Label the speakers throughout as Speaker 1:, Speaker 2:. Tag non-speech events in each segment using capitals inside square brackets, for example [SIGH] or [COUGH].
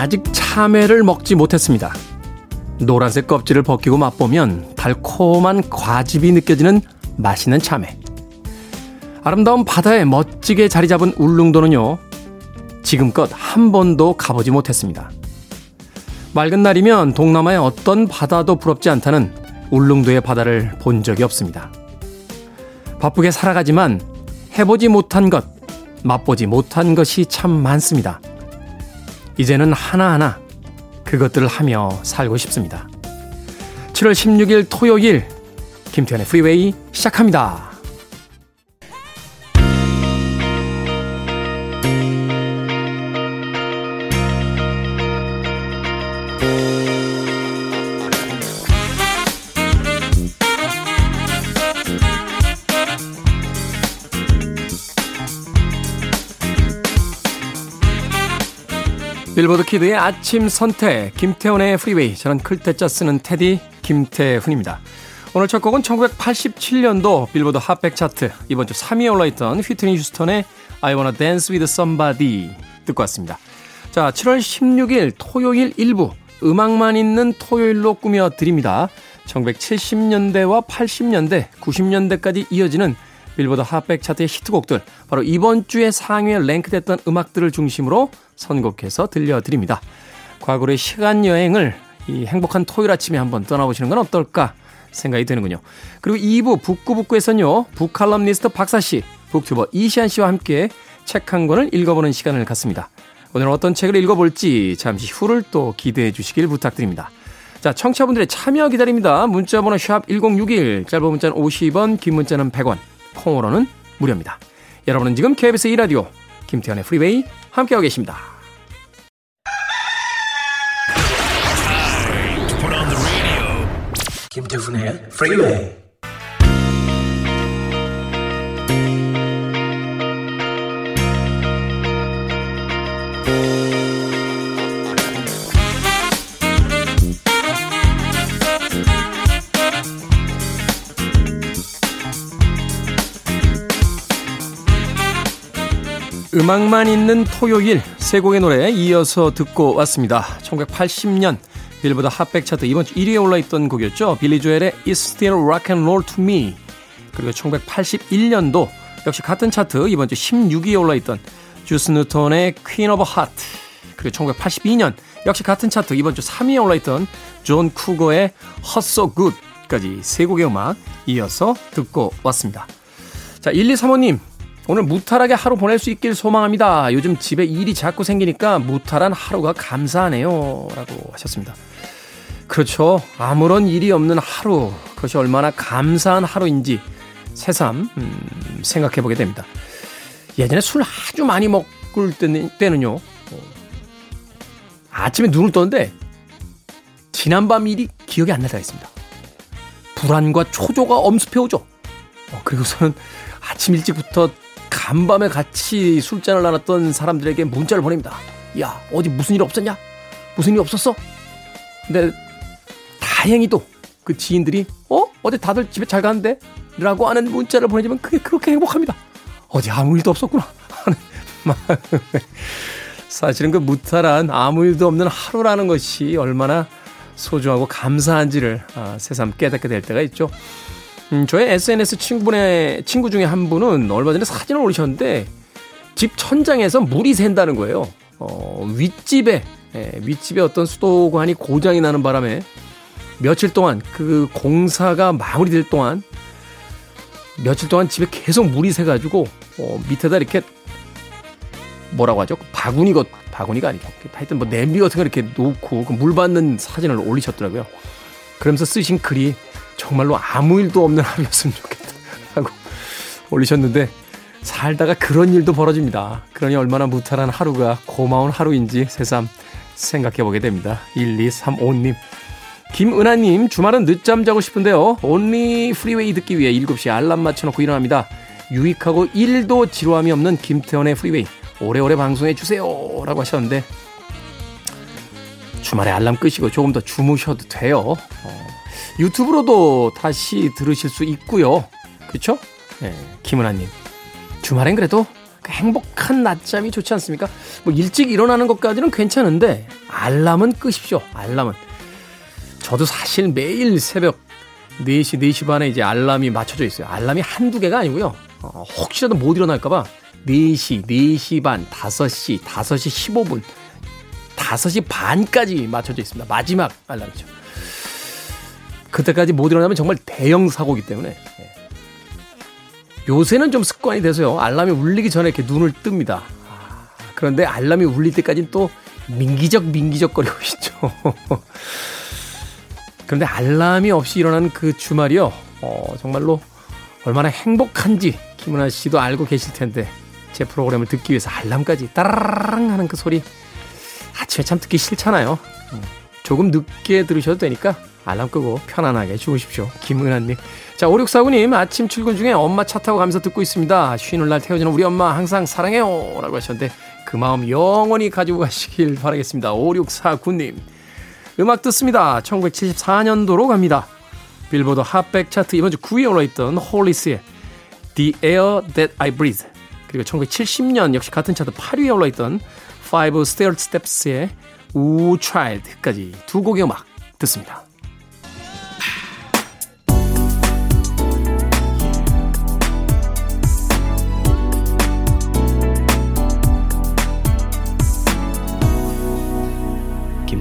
Speaker 1: 아직 참외를 먹지 못했습니다. 노란색 껍질을 벗기고 맛보면 달콤한 과즙이 느껴지는 맛있는 참외. 아름다운 바다에 멋지게 자리 잡은 울릉도는요, 지금껏 한 번도 가보지 못했습니다. 맑은 날이면 동남아의 어떤 바다도 부럽지 않다는 울릉도의 바다를 본 적이 없습니다. 바쁘게 살아가지만 해보지 못한 것, 맛보지 못한 것이 참 많습니다. 이제는 하나하나 그것들을 하며 살고 싶습니다. 7월 16일 토요일 김태현의 프리웨이 시작합니다. 빌보드 kid의 아침 선택 김태훈의 프리웨이 저는 클 태 자 쓰는 DJ 김태훈입니다. 오늘 첫 곡은 1987년도 빌보드 핫백 차트 이번 주 3위에 올라있던 휘트니 휴스턴의 I Wanna Dance With Somebody 듣고 왔습니다. 자 7월 16일 토요일 일부 음악만 있는 토요일로 꾸며드립니다. 1970년대와 80년대, 90년대까지 이어지는 빌보드 핫백 차트의 히트곡들 바로 이번 주에 상위에 랭크됐던 음악들을 중심으로 선곡해서 들려드립니다. 과거의 시간 여행을 이 행복한 토요일 아침에 한번 떠나보시는 건 어떨까 생각이 드는군요. 그리고 2부 북구북구에서는요. 북칼럼니스트 박사씨, 북튜버 이시안 씨와 함께 책 한 권을 읽어보는 시간을 갖습니다. 오늘 어떤 책을 읽어볼지 잠시 후를 또 기대해 주시길 부탁드립니다. 자, 청취자분들의 참여 기다립니다. 문자번호 샵 1061, 짧은 문자는 50원, 긴 문자는 100원, 콩으로는 무료입니다. 여러분은 지금 KBS 2라디오 김태훈의 프리웨이 함께하고 계십니다. 김태훈의 프리웨이 음악만 있는 토요일 세 곡의 노래 이어서 듣고 왔습니다. 1980년 빌보드 핫백 차트 이번 주 1위에 올라있던 곡이었죠. 빌리 조엘의 It's Still Rock and Roll to Me 그리고 1981년도 역시 같은 차트 이번 주 16위에 올라있던 주스 뉴턴의 Queen of Hearts 그리고 1982년 역시 같은 차트 이번 주 3위에 올라있던 존 쿠거의 Hurts So Good까지 세 곡의 음악 이어서 듣고 왔습니다. 자, 1235님 오늘 무탈하게 하루 보낼 수 있길 소망합니다. 요즘 집에 일이 자꾸 생기니까 무탈한 하루가 감사하네요. 라고 하셨습니다. 그렇죠. 아무런 일이 없는 하루. 그것이 얼마나 감사한 하루인지 새삼, 음, 생각해 보게 됩니다. 예전에 술 아주 많이 먹을 때는, 때는요. 어, 아침에 눈을 떴는데 지난밤 일이 기억이 안 날 때가 있습니다. 불안과 초조가 엄습해 오죠. 어, 그리고서는 아침 일찍부터 간밤에 같이 술잔을 나눴던 사람들에게 문자를 보냅니다. 야, 어디 무슨 일 없었냐? 무슨 일 없었어? 근데 다행히도 그 지인들이 어? 어제 다들 집에 잘 가는데? 라고 하는 문자를 보내주면 그게 그렇게 행복합니다. 어제 아무 일도 없었구나 하는 [LAUGHS] 사실은 그 무탈한 아무 일도 없는 하루라는 것이 얼마나 소중하고 감사한지를 아, 새삼 깨닫게 될 때가 있죠. 음, 저의 SNS 친구분의 친구 중에 한 분은 얼마 전에 사진을 올리셨는데 집 천장에서 물이 샌다는 거예요. 어, 윗집에 예, 윗집에 어떤 수도관이 고장이 나는 바람에 며칠 동안 그 공사가 마무리될 동안 며칠 동안 집에 계속 물이 새가지고 어, 밑에다 이렇게 뭐라고 하죠? 바구니 것 바구니가 아니고 하여튼 뭐 냄비 같은 거 이렇게 놓고 그 물 받는 사진을 올리셨더라고요. 그러면서 쓰신 글이 정말로 아무 일도 없는 하루였으면 좋겠다. [LAUGHS] 하고 올리셨는데 살다가 그런 일도 벌어집니다. 그러니 얼마나 무탈한 하루가 고마운 하루인지 새삼 생각해 보게 됩니다. 1235님. 김은하님, 주말은 늦잠 자고 싶은데요. only 프리웨이 듣기 위해 7시 알람 맞춰놓고 일어납니다. 유익하고 1도 지루함이 없는 김태훈의 프리웨이. 오래오래 방송해 주세요. 라고 하셨는데, 주말에 알람 끄시고 조금 더 주무셔도 돼요. 어, 유튜브로도 다시 들으실 수 있고요. 그렇죠? 네, 김은아님. 주말엔 그래도 그 행복한 낮잠이 좋지 않습니까? 뭐 일찍 일어나는 것까지는 괜찮은데 알람은 끄십시오. 알람은. 저도 사실 매일 새벽 4시, 4시 반에 이제 알람이 맞춰져 있어요. 알람이 한두 개가 아니고요. 어, 혹시라도 못 일어날까봐 4시, 4시 반, 5시, 5시 15분, 5시 반까지 맞춰져 있습니다. 마지막 알람이죠. 그때까지 못 일어나면 정말 대형 사고기 때문에. 예. 요새는 좀 습관이 돼서요. 알람이 울리기 전에 이렇게 눈을 뜹니다. 아, 그런데 알람이 울릴 때까지는 또 민기적 민기적 거리고 [LAUGHS] 있죠. 그런데 알람이 없이 일어나는 그 주말이요. 어, 정말로 얼마나 행복한지 김은아 씨도 알고 계실 텐데 제 프로그램을 듣기 위해서 알람까지 따라랑 하는 그 소리 아침에 참 듣기 싫잖아요. 음, 조금 늦게 들으셔도 되니까 알람 끄고 편안하게 주무십시오. 김은아님. 자, 5649님, 아침 출근 중에 엄마 차 타고 가면서 듣고 있습니다. 쉬는 날 태워주는 우리 엄마 항상 사랑해요. 라고 하셨는데, 그 마음 영원히 가지고 가시길 바라겠습니다. 5649님. 음악 듣습니다. 1974년도로 갑니다. 빌보드 핫백 차트 이번 주 9위에 올라있던 홀리스의 The Air That I Breathe 그리고 1970년 역시 같은 차트 8위에 올라있던 Five Stair Steps의 Ooh Child까지 두 곡의 음악 듣습니다.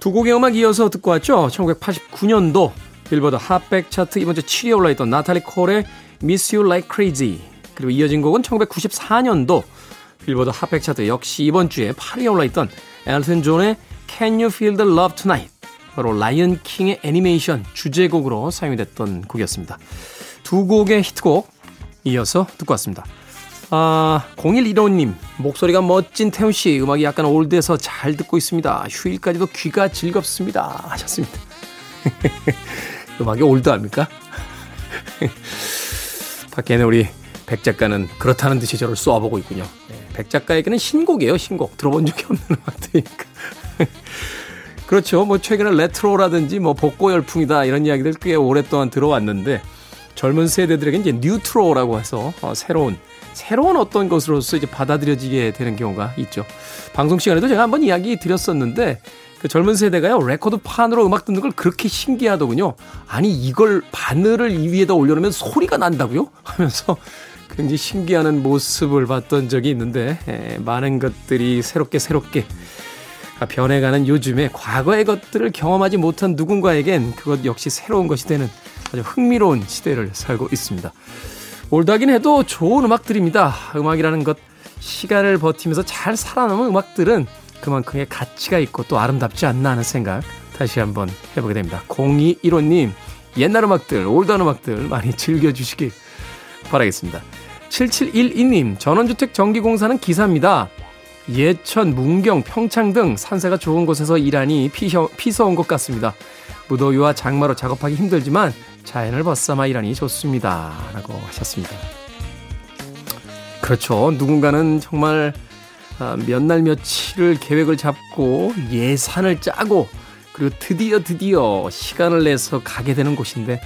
Speaker 1: 두 곡의 음악 이어서 듣고 왔죠. 1989년도 빌보드 핫백 차트 이번 주 7위에 올라있던 나탈리 콜의 Miss You Like Crazy 그리고 이어진 곡은 1994년도 빌보드 핫백 차트 역시 이번 주에 8위에 올라있던 엘튼 존의 Can You Feel the Love Tonight 바로 라이언 킹의 애니메이션 주제곡으로 사용이 됐던 곡이었습니다. 두 곡의 히트곡 이어서 듣고 왔습니다. 아, 0115님, 목소리가 멋진 태훈 씨, 음악이 약간 old해서 잘 듣고 있습니다. 휴일까지도 귀가 즐겁습니다. 하셨습니다. [LAUGHS] 음악이 old합니까? [LAUGHS] 밖에는 우리 백 작가는 그렇다는 듯이 저를 쏘아보고 있군요. 네, 백 작가에게는 신곡이에요, 신곡. 들어본 적이 없는 음악들이니까. [LAUGHS] 그렇죠. 뭐 최근에 레트로라든지 뭐 복고 열풍이다 이런 이야기들 꽤 오랫동안 들어왔는데 젊은 세대들에게 이제 뉴트로라고 해서 어, 새로운 새로운 어떤 것으로서 이제 받아들여지게 되는 경우가 있죠. 방송 시간에도 제가 한번 이야기 드렸었는데 그 젊은 세대가요 레코드판으로 음악 듣는 걸 그렇게 신기하더군요. 아니 이걸 바늘을 이 위에다 올려놓으면 소리가 난다고요? 하면서 굉장히 신기한 모습을 봤던 적이 있는데 에, 많은 것들이 새롭게 새롭게 변해가는 요즘에 과거의 것들을 경험하지 못한 누군가에겐 그것 역시 새로운 것이 되는 아주 흥미로운 시대를 살고 있습니다. 올드하긴 해도 좋은 음악들입니다. 음악이라는 것, 시간을 버티면서 잘 살아남은 음악들은 그만큼의 가치가 있고 또 아름답지 않나 하는 생각 다시 한번 해보게 됩니다. 0215님, 옛날 음악들, 올드한 음악들 많이 즐겨주시길 바라겠습니다. 7712님, 전원주택 전기공사는 기사입니다. 예천, 문경, 평창 등 산세가 좋은 곳에서 일하니 피서, 피서 온 것 같습니다. 무더위와 장마로 작업하기 힘들지만 자연을 벗삼아 일하니 좋습니다. 라고 하셨습니다. 그렇죠. 누군가는 정말 아, 몇날 며칠을 계획을 잡고 예산을 짜고 그리고 드디어 드디어 시간을 내서 가게 되는 곳인데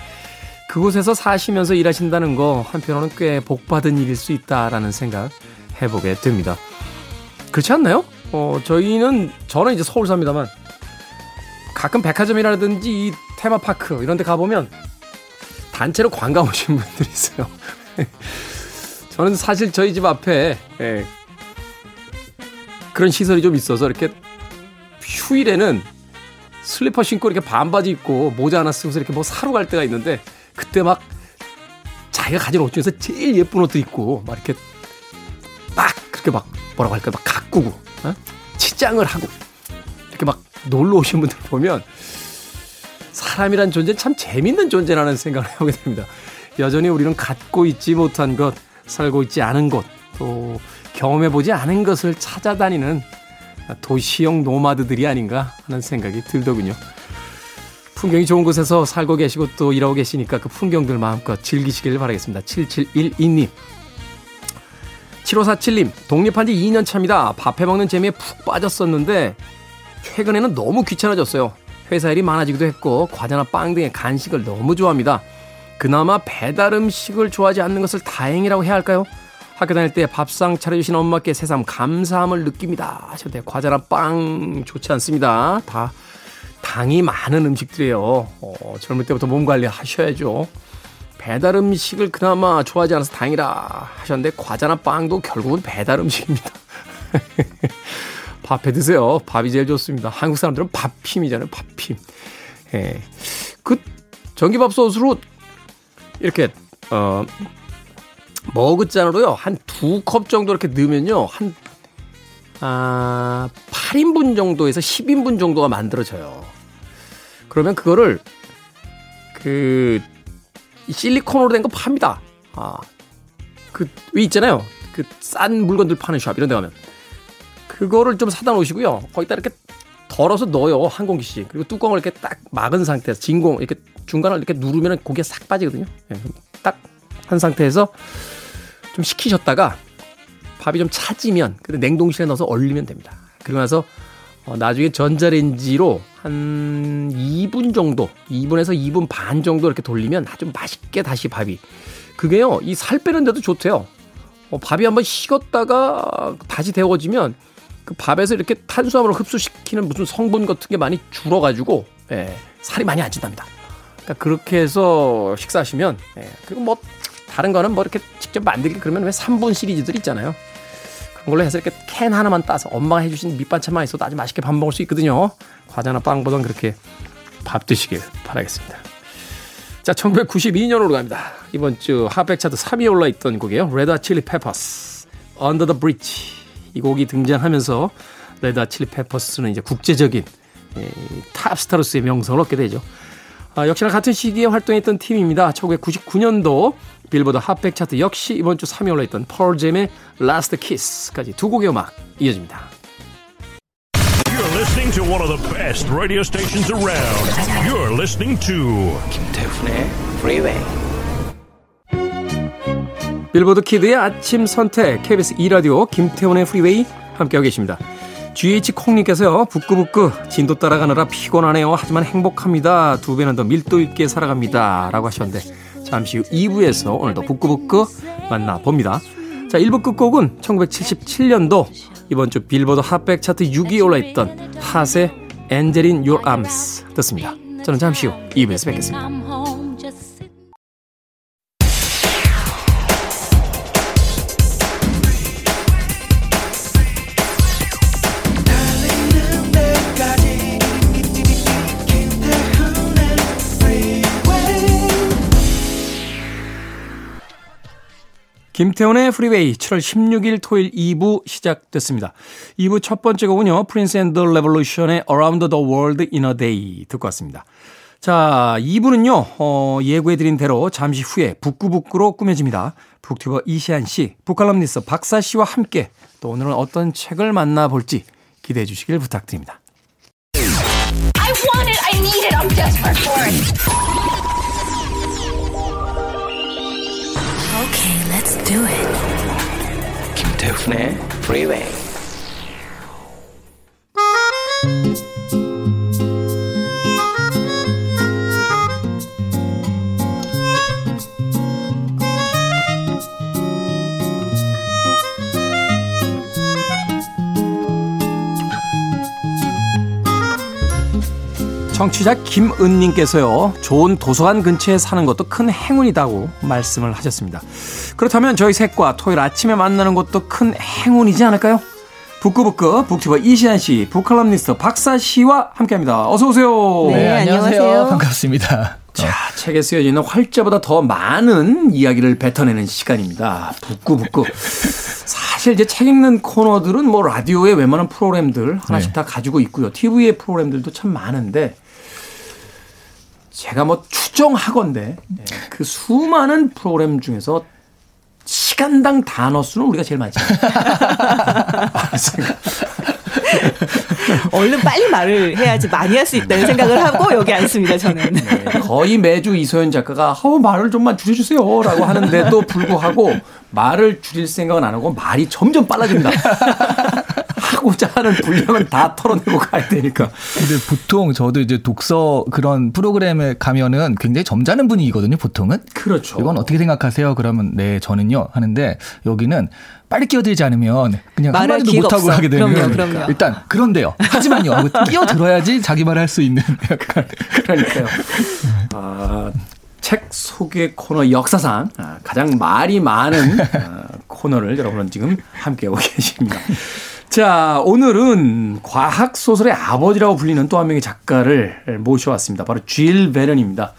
Speaker 1: 그곳에서 사시면서 일하신다는 거 한편으로는 꽤 복받은 일일 수 있다라는 생각 해보게 됩니다. 그렇지 않나요? 어, 저희는, 저는 이제 서울 삽니다만 가끔 백화점이라든지 이 테마파크 이런 데 가보면 단체로 관광 오신 분들이 있어요. 저는 사실 저희 집 앞에 예, 그런 시설이 좀 있어서 이렇게 휴일에는 슬리퍼 신고 이렇게 반바지 입고 모자 하나 쓰고서 이렇게 뭐 사러 갈 때가 있는데 그때 막 자기가 가진 옷 중에서 제일 예쁜 옷도 입고 막 이렇게 막 그렇게 막 뭐라고 할까 막 가꾸고 어? 치장을 하고 이렇게 막 놀러 오신 분들 보면 사람이란 존재 참 재밌는 존재라는 생각을 해보게 됩니다. 여전히 우리는 갖고 있지 못한 것, 살고 있지 않은 곳, 또 경험해보지 않은 것을 찾아다니는 도시형 노마드들이 아닌가 하는 생각이 들더군요. 풍경이 좋은 곳에서 살고 계시고 또 일하고 계시니까 그 풍경들 마음껏 즐기시길 바라겠습니다. 7712님. 7547님, 독립한 지 2년 차입니다. 밥 해 먹는 재미에 푹 빠졌었는데, 최근에는 너무 귀찮아졌어요. 회사 일이 많아지기도 했고, 과자나 빵 등의 간식을 너무 좋아합니다. 그나마 배달 음식을 좋아하지 않는 것을 다행이라고 해야 할까요? 학교 다닐 때 밥상 차려주신 엄마께 새삼 감사함을 느낍니다. 하셨대 과자나 빵 좋지 않습니다. 다 당이 많은 음식들이에요. 어, 젊을 때부터 몸 관리 하셔야죠. 배달 음식을 그나마 좋아하지 않아서 다행이라 하셨는데 과자나 빵도 결국은 배달 음식입니다. [LAUGHS] 밥해 드세요. 밥이 제일 좋습니다. 한국 사람들은 밥힘이잖아요. 밥힘. 예. 그 전기밥솥으로 이렇게 어 머그잔으로요 한 두 컵 정도 이렇게 넣으면요 한 아, 8인분 정도에서 10인분 정도가 만들어져요. 그러면 그거를 그 실리콘으로 된 거 팝니다. 아, 그왜 있잖아요. 그 싼 물건들 파는 샵 이런 데 가면 그거를 좀 사다 놓으시고요. 거기다 이렇게 덜어서 넣어요 한 공기씩. 그리고 뚜껑을 이렇게 딱 막은 상태에서 진공 이렇게 중간을 이렇게 누르면 고기가 싹 빠지거든요. 예, 딱한 상태에서 좀 식히셨다가 밥이 좀 차지면 근데 냉동실에 넣어서 얼리면 됩니다. 그리고 나서 어, 나중에 전자레인지로 한 2분 정도, 2분에서 2분 반 정도 이렇게 돌리면 아주 맛있게 다시 밥이. 그게요, 이 살 빼는데도 좋대요. 어, 밥이 한번 식었다가 다시 데워지면 그 밥에서 이렇게 탄수화물을 흡수시키는 무슨 성분 같은 게 많이 줄어가지고, 예, 살이 많이 안 찐답니다. 그러니까 그렇게 해서 식사하시면, 예, 그리고 뭐, 다른 거는 뭐 이렇게 직접 만들기 그러면 왜 3분 시리즈들 있잖아요. 그걸로 해서 이렇게 캔 하나만 따서 엄마가 해주신 밑반찬만 있어도 아주 맛있게 밥 먹을 수 있거든요. 과자나 빵보단 그렇게 밥 드시길 바라겠습니다. 자, 1992년으로 갑니다. 이번 주 Hot백 차트 3위에 올라있던 곡이에요. 레드 칠리 페퍼스, Under the Bridge. 이 곡이 등장하면서 레드 칠리 페퍼스는 이제 국제적인 탑스타로서의 명성을 얻게 되죠. 아, 역시나 같은 시기에 활동했던 팀입니다. 1999년도 빌보드 Hot백 차트 역시 이번 주 3위 올라있던 펄잼의 Last Kiss까지 두 곡의 음악 이어집니다.
Speaker 2: You're listening to one of the best radio stations around. You're listening to
Speaker 3: 김태훈의 Freeway.
Speaker 1: 빌보드 키드의 아침 선택 KBS 2라디오 김태훈의 프리웨이 함께하고 계십니다. GH콩님께서요, 북구북구, 진도 따라가느라 피곤하네요. 하지만 행복합니다. 두 배는 더 밀도 있게 살아갑니다. 라고 하셨는데, 잠시 후 2부에서 오늘도 북구북구 만나봅니다. 자, 1부 끝곡은 1977년도 이번 주 빌보드 핫백 차트 6위에 올라있던 핫의 엔젤인 Your Arms 듣습니다. 저는 잠시 후 2부에서 뵙겠습니다. 김태훈의 프리웨이 7월 16일 토요일 2부 시작됐습니다. 2부 첫 번째 곡은요. 프린스 앤 더 레볼루션의 Around the World in a Day 듣고 왔습니다. 자, 2부는요. 어, 예고해드린 대로 잠시 후에 북구북구로 꾸며집니다. 북튜버 이시안 씨, 북칼럼니스트 박사 씨와 함께 또 오늘은 어떤 책을 만나볼지 기대해 주시길 부탁드립니다.
Speaker 4: let's do it.
Speaker 3: 김태훈의 Freeway.
Speaker 1: 청취자 김은님께서요, 좋은 도서관 근처에 사는 것도 큰 행운이다고 말씀을 하셨습니다. 그렇다면 저희 셋과 토요일 아침에 만나는 것도 큰 행운이지 않을까요? 북구북구 북튜버 이시안 씨, 북칼럼니스트 박사 씨와 함께합니다. 어서 오세요.
Speaker 5: 네, 안녕하세요.
Speaker 6: 안녕하세요.
Speaker 5: 반갑습니다.
Speaker 1: 자, 책에 쓰여지는 활자보다 더 많은 이야기를 뱉어내는 시간입니다. 북구북구. 사실 이제 책 읽는 코너들은 뭐 라디오의 웬만한 프로그램들 하나씩
Speaker 5: 네.
Speaker 1: 다 가지고 있고요. TV의 프로그램들도 참 많은데 제가 뭐 추정하건데 예, 그 수많은 프로그램 중에서 시간당 단어 수는 우리가 제일 많지. [LAUGHS]
Speaker 5: 얼른 빨리 말을 해야지 많이 할 수 있다는 생각을 하고 여기 앉습니다, 저는.
Speaker 1: 네, 거의 매주 이소연 작가가 어, 말을 좀만 줄여주세요라고 하는데도 불구하고 말을 줄일 생각은 안 하고 말이 점점 빨라집니다. 하고자 하는 분량은 다 털어내고 가야 되니까.
Speaker 6: 근데 보통 저도 이제 독서 그런 프로그램에 가면은 굉장히 점잖은 분위기거든요, 보통은.
Speaker 1: 그렇죠.
Speaker 6: 이건 어떻게 생각하세요? 그러면 네, 저는요. 하는데 여기는 빨리 끼어들지 않으면 그냥
Speaker 5: 기회가
Speaker 6: 못하고
Speaker 5: 없어.
Speaker 6: 하게 되는
Speaker 5: 그럼요, 그럼요.
Speaker 6: 일단 그런데요. 하지만요. 하고 끼어들어야지 자기 말을 할 수 있는 [LAUGHS] 약간
Speaker 1: 그러니까요. 아, 책 소개 코너 역사상 아, 가장 말이 많은 아, 코너를 여러분은 지금 함께하고 [LAUGHS] 계십니다. 자, 오늘은 과학 소설의 아버지라고 불리는 또 한 명의 작가를 모셔왔습니다. 바로 쥘 베른입니다.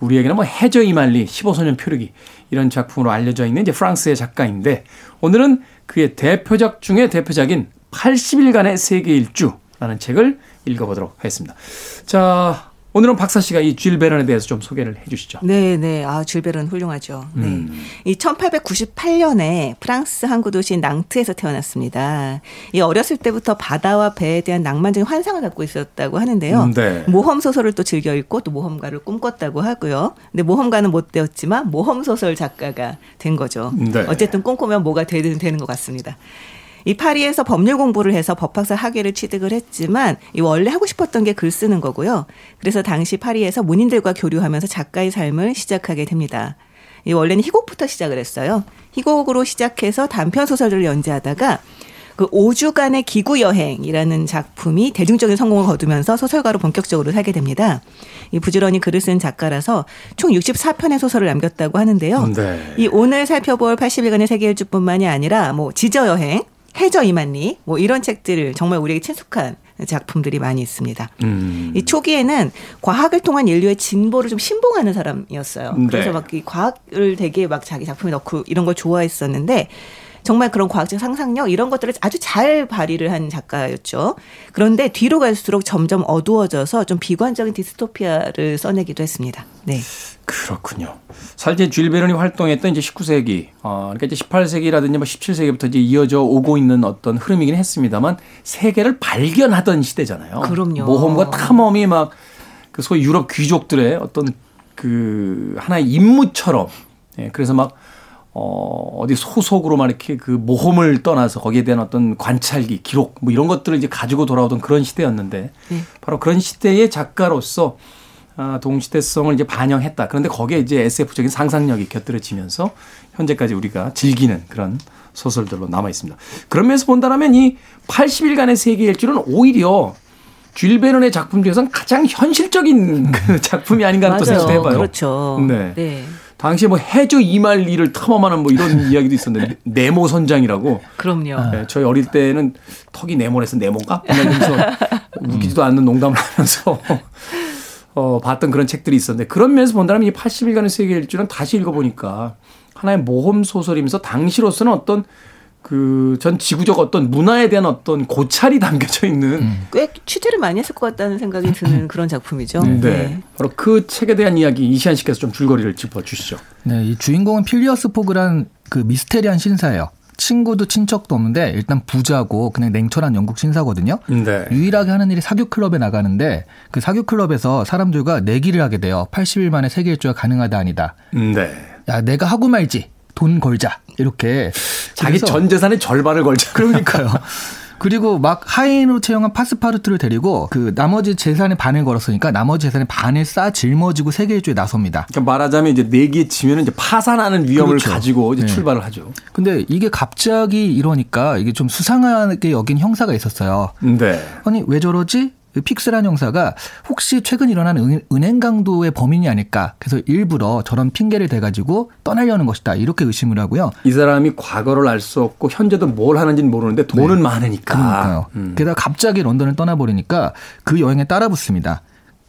Speaker 1: 우리에게는 뭐 해저 이말리, 15소년 표류기 이런 작품으로 알려져 있는 이제 프랑스의 작가인데 오늘은 그의 대표작 중에 대표작인 80일간의 세계 일주라는 책을 읽어보도록 하겠습니다. 자, 오늘은 박사 씨가 이쥘 베른에 대해서 좀 소개를 해 주시죠.
Speaker 5: 네, 네. 아, 줄베른 훌륭하죠. 네.
Speaker 1: 음.
Speaker 5: 이 1898년에 프랑스 항구 도시 낭트에서 태어났습니다. 이 어렸을 때부터 바다와 배에 대한 낭만적인 환상을 갖고 있었다고 하는데요.
Speaker 1: 음, 네.
Speaker 5: 모험 소설을 또 즐겨 읽고 또 모험가를 꿈꿨다고 하고요. 근데 모험가는 못 되었지만 모험 소설 작가가 된 거죠.
Speaker 1: 네.
Speaker 5: 어쨌든 꿈꾸면 뭐가 되든 되는 것 같습니다. 이 파리에서 법률 공부를 해서 법학사 학위를 취득을 했지만 이 원래 하고 싶었던 게 글 쓰는 거고요. 그래서 당시 파리에서 문인들과 교류하면서 작가의 삶을 시작하게 됩니다. 이 원래는 희곡부터 시작을 했어요. 희곡으로 시작해서 단편 소설을 연재하다가 그 5주간의 기구 여행이라는 작품이 대중적인 성공을 거두면서 소설가로 본격적으로 살게 됩니다. 이 부지런히 글을 쓴 작가라서 총 64편의 소설을 남겼다고 하는데요.
Speaker 1: 네.
Speaker 5: 이 오늘 살펴볼 80일간의 세계 일주뿐만이 아니라 뭐 지저 여행, 해저 이만리 뭐 이런 책들을 정말 우리에게 친숙한 작품들이 많이 있습니다.
Speaker 1: 음.
Speaker 5: 이 초기에는 과학을 통한 인류의 진보를 좀 신봉하는 사람이었어요.
Speaker 1: 네.
Speaker 5: 그래서 막이 과학을 되게 막 자기 작품에 넣고 이런 걸 좋아했었는데 정말 그런 과학적 상상력 이런 것들을 아주 잘 발휘를 한 작가였죠. 그런데 뒤로 갈수록 점점 어두워져서 좀 비관적인 디스토피아를 써내기도 했습니다. 네.
Speaker 1: 그렇군요. 사실 쥘 베른이 활동했던 이제 19세기, 어, 그러니까 이제 18세기라든지 뭐 17세기부터 이제 이어져 오고 있는 어떤 흐름이긴 했습니다만 세계를 발견하던 시대잖아요.
Speaker 5: 그럼요.
Speaker 1: 모험과 탐험이 막 그 소위 유럽 귀족들의 어떤 그 하나의 임무처럼, 예, 그래서 막 어, 어디 소속으로 막 이렇게 그 모험을 떠나서 거기에 대한 어떤 관찰기, 기록 뭐 이런 것들을 이제 가지고 돌아오던 그런 시대였는데
Speaker 5: 네.
Speaker 1: 바로 그런 시대의 작가로서 아, 동시대성을 이제 반영했다. 그런데 거기에 이제 SF적인 상상력이 곁들여지면서 현재까지 우리가 즐기는 그런 소설들로 남아 있습니다. 그런 면에서 본다면 이 80일간의 세계 일주는 오히려 쥘 베른의 작품 중에서는 가장 현실적인 [LAUGHS] 그 작품이 아닌가 하는 또. 생각도 해봐요.
Speaker 5: 그렇죠.
Speaker 1: 네.
Speaker 5: 네.
Speaker 1: 당시에 뭐 해저 이말리를 탐험하는 뭐 이런 [LAUGHS] 이야기도 있었는데 네모 선장이라고.
Speaker 5: 그럼요.
Speaker 1: 네, 저희 어릴 때는 턱이 네모래서 네모인가? 이러면서 [LAUGHS] 웃기지도 않는 농담을 하면서 [LAUGHS] 어, 봤던 그런 책들이 있었는데 그런 면에서 본다면 이 80일간의 세계 일주는 다시 읽어보니까 하나의 모험 소설이면서 당시로서는 어떤 그 전 지구적 어떤 문화에 대한 어떤 고찰이 담겨져 있는
Speaker 5: 꽤 취재를 많이 했을 것 같다는 생각이 드는 그런 작품이죠.
Speaker 1: 네. 바로 그 책에 대한 이야기 이시안 씨께서 좀 줄거리를 짚어 주시죠.
Speaker 6: 네, 이 주인공은 필리어스 포그란 그 미스테리한 신사예요. 친구도 친척도 없는데 일단 부자고 그냥 냉철한 영국 신사거든요.
Speaker 1: 네.
Speaker 6: 유일하게 하는 일이 사교 클럽에 나가는데 그 사교 클럽에서 사람들과 내기를 하게 돼요. 80일 만에 세계 일주가 가능하다 아니다.
Speaker 1: 네.
Speaker 6: 야, 내가 하고 말지. 돈 걸자. 이렇게
Speaker 1: 자기 전 재산의 절반을 걸자. [LAUGHS]
Speaker 6: 그러니까요. 그리고 막 하인으로 채용한 파스파르트를 데리고 그 나머지 재산의 반을 걸었으니까 나머지 재산의 반을 싸 짊어지고 세계 일주에 나섭니다.
Speaker 1: 그러니까 말하자면 이제 내기에 지면 이제 파산하는 위험을
Speaker 6: 그렇죠.
Speaker 1: 가지고 이제
Speaker 6: 네.
Speaker 1: 출발을 하죠.
Speaker 6: 근데 이게 갑자기 이러니까 이게 좀 수상하게 여긴 형사가 있었어요.
Speaker 1: 네.
Speaker 6: 아니 왜 저러지? 그 픽스란 형사가 혹시 최근 일어난 은, 은행 강도의 범인이 아닐까? 그래서 일부러 저런 핑계를 대가지고 떠나려는 것이다. 이렇게 의심을 하고요.
Speaker 1: 이 사람이 과거를 알 수 없고 현재도 뭘 하는지는 모르는데 돈은 많으니까.
Speaker 6: 그러니까요.
Speaker 1: 음.
Speaker 6: 게다가 갑자기 런던을 떠나버리니까 그 여행에 따라 붙습니다.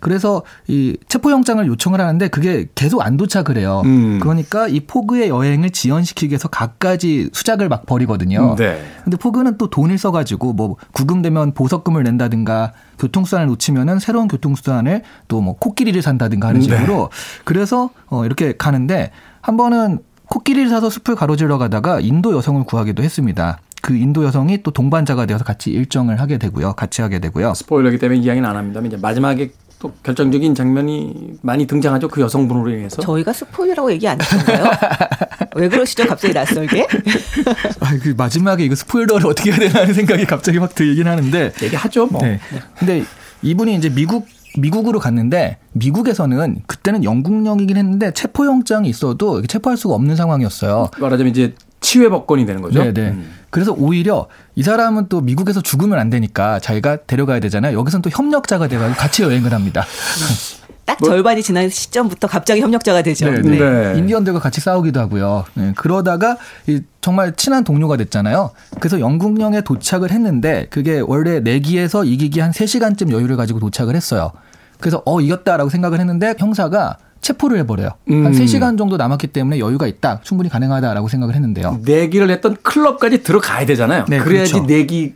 Speaker 6: 그래서 이 체포영장을 요청을 하는데 그게 계속 안 도착을 해요.
Speaker 1: 음.
Speaker 6: 그러니까 이 포그의 여행을 지연시키기 위해서 갖가지 수작을 막 벌이거든요.
Speaker 1: 네.
Speaker 6: 근데 포그는 또 돈을 써가지고 뭐 구금되면 보석금을 낸다든가 교통수단을 놓치면은 새로운 교통수단을 또 뭐 코끼리를 산다든가 하는
Speaker 1: 네.
Speaker 6: 식으로 그래서 어 이렇게 가는데 한 번은 코끼리를 사서 숲을 가로질러 가다가 인도 여성을 구하기도 했습니다. 그 인도 여성이 또 동반자가 되어서 같이 일정을 하게 되고요. 같이 하게 되고요.
Speaker 1: 스포일러기 때문에 이야기는 안 합니다만 이제 마지막에 또 결정적인 장면이 많이 등장하죠. 그 여성분으로 인해서.
Speaker 5: 저희가 스포일이라고 얘기 안 했던가요? [LAUGHS] 왜 그러시죠? 갑자기 낯설게? [LAUGHS]
Speaker 6: 아, 그 마지막에 이거 스포일러를 어떻게 해야 되나 하는 생각이 갑자기 확 들긴 하는데.
Speaker 1: 얘기하죠. 뭐.
Speaker 6: 네. 근데 이분이 이제 미국 미국으로 갔는데 미국에서는 그때는 영국령이긴 했는데 체포영장이 있어도 체포할 수가 없는 상황이었어요.
Speaker 1: 말하자면 이제 치외 법권이 되는 거죠.
Speaker 6: 네, 네.
Speaker 1: 음.
Speaker 6: 그래서 오히려 이 사람은 또 미국에서 죽으면 안 되니까 자기가 데려가야 되잖아요. 여기서는 또 협력자가 돼가지고 같이 여행을 합니다. [LAUGHS]
Speaker 5: 딱 절반이 지난 시점부터 갑자기 협력자가 되죠.
Speaker 6: 네,
Speaker 1: 네.
Speaker 6: 네. 인디언들과 같이 싸우기도 하고요. 네, 그러다가 이 정말 친한 동료가 됐잖아요. 그래서 영국령에 도착을 했는데 그게 원래 내기에서 이기기 한 3시간쯤 여유를 가지고 도착을 했어요. 그래서 어 이겼다라고 생각을 했는데 형사가 체포를 해버려요.
Speaker 1: 음.
Speaker 6: 한 3시간 정도 남았기 때문에 여유가 있다. 충분히 가능하다라고 생각을 했는데요.
Speaker 1: 내기를 했던 클럽까지 들어가야 되잖아요.
Speaker 6: 네,
Speaker 1: 그래야지
Speaker 6: 그렇죠.
Speaker 1: 내기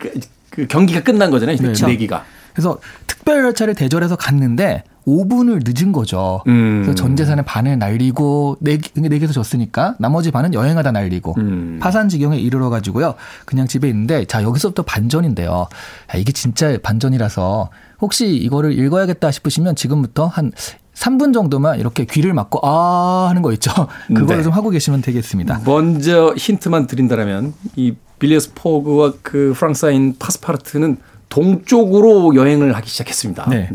Speaker 1: 그 경기가 끝난 거잖아요.
Speaker 6: 그렇죠.
Speaker 1: 내기가.
Speaker 6: 그래서 특별 열차를 대절해서 갔는데 5분을 늦은 거죠.
Speaker 1: 음.
Speaker 6: 그래서 전 재산의 반을 날리고 내기, 내기에서 졌으니까 나머지 반은 여행하다 날리고
Speaker 1: 음.
Speaker 6: 파산 지경에 이르러 가지고요. 그냥 집에 있는데 자 여기서부터 반전인데요. 야, 이게 진짜 반전이라서 혹시 이거를 읽어야겠다 싶으시면 지금부터 한 3분 정도만 이렇게 귀를 막고 아 하는 거 있죠. [LAUGHS] 그거를
Speaker 1: 네.
Speaker 6: 좀 하고 계시면 되겠습니다.
Speaker 1: 먼저 힌트만 드린다면 이 빌리어스 포그와 그 프랑스아인 파스파르트는 동쪽으로 여행을 하기 시작했습니다.
Speaker 6: 네.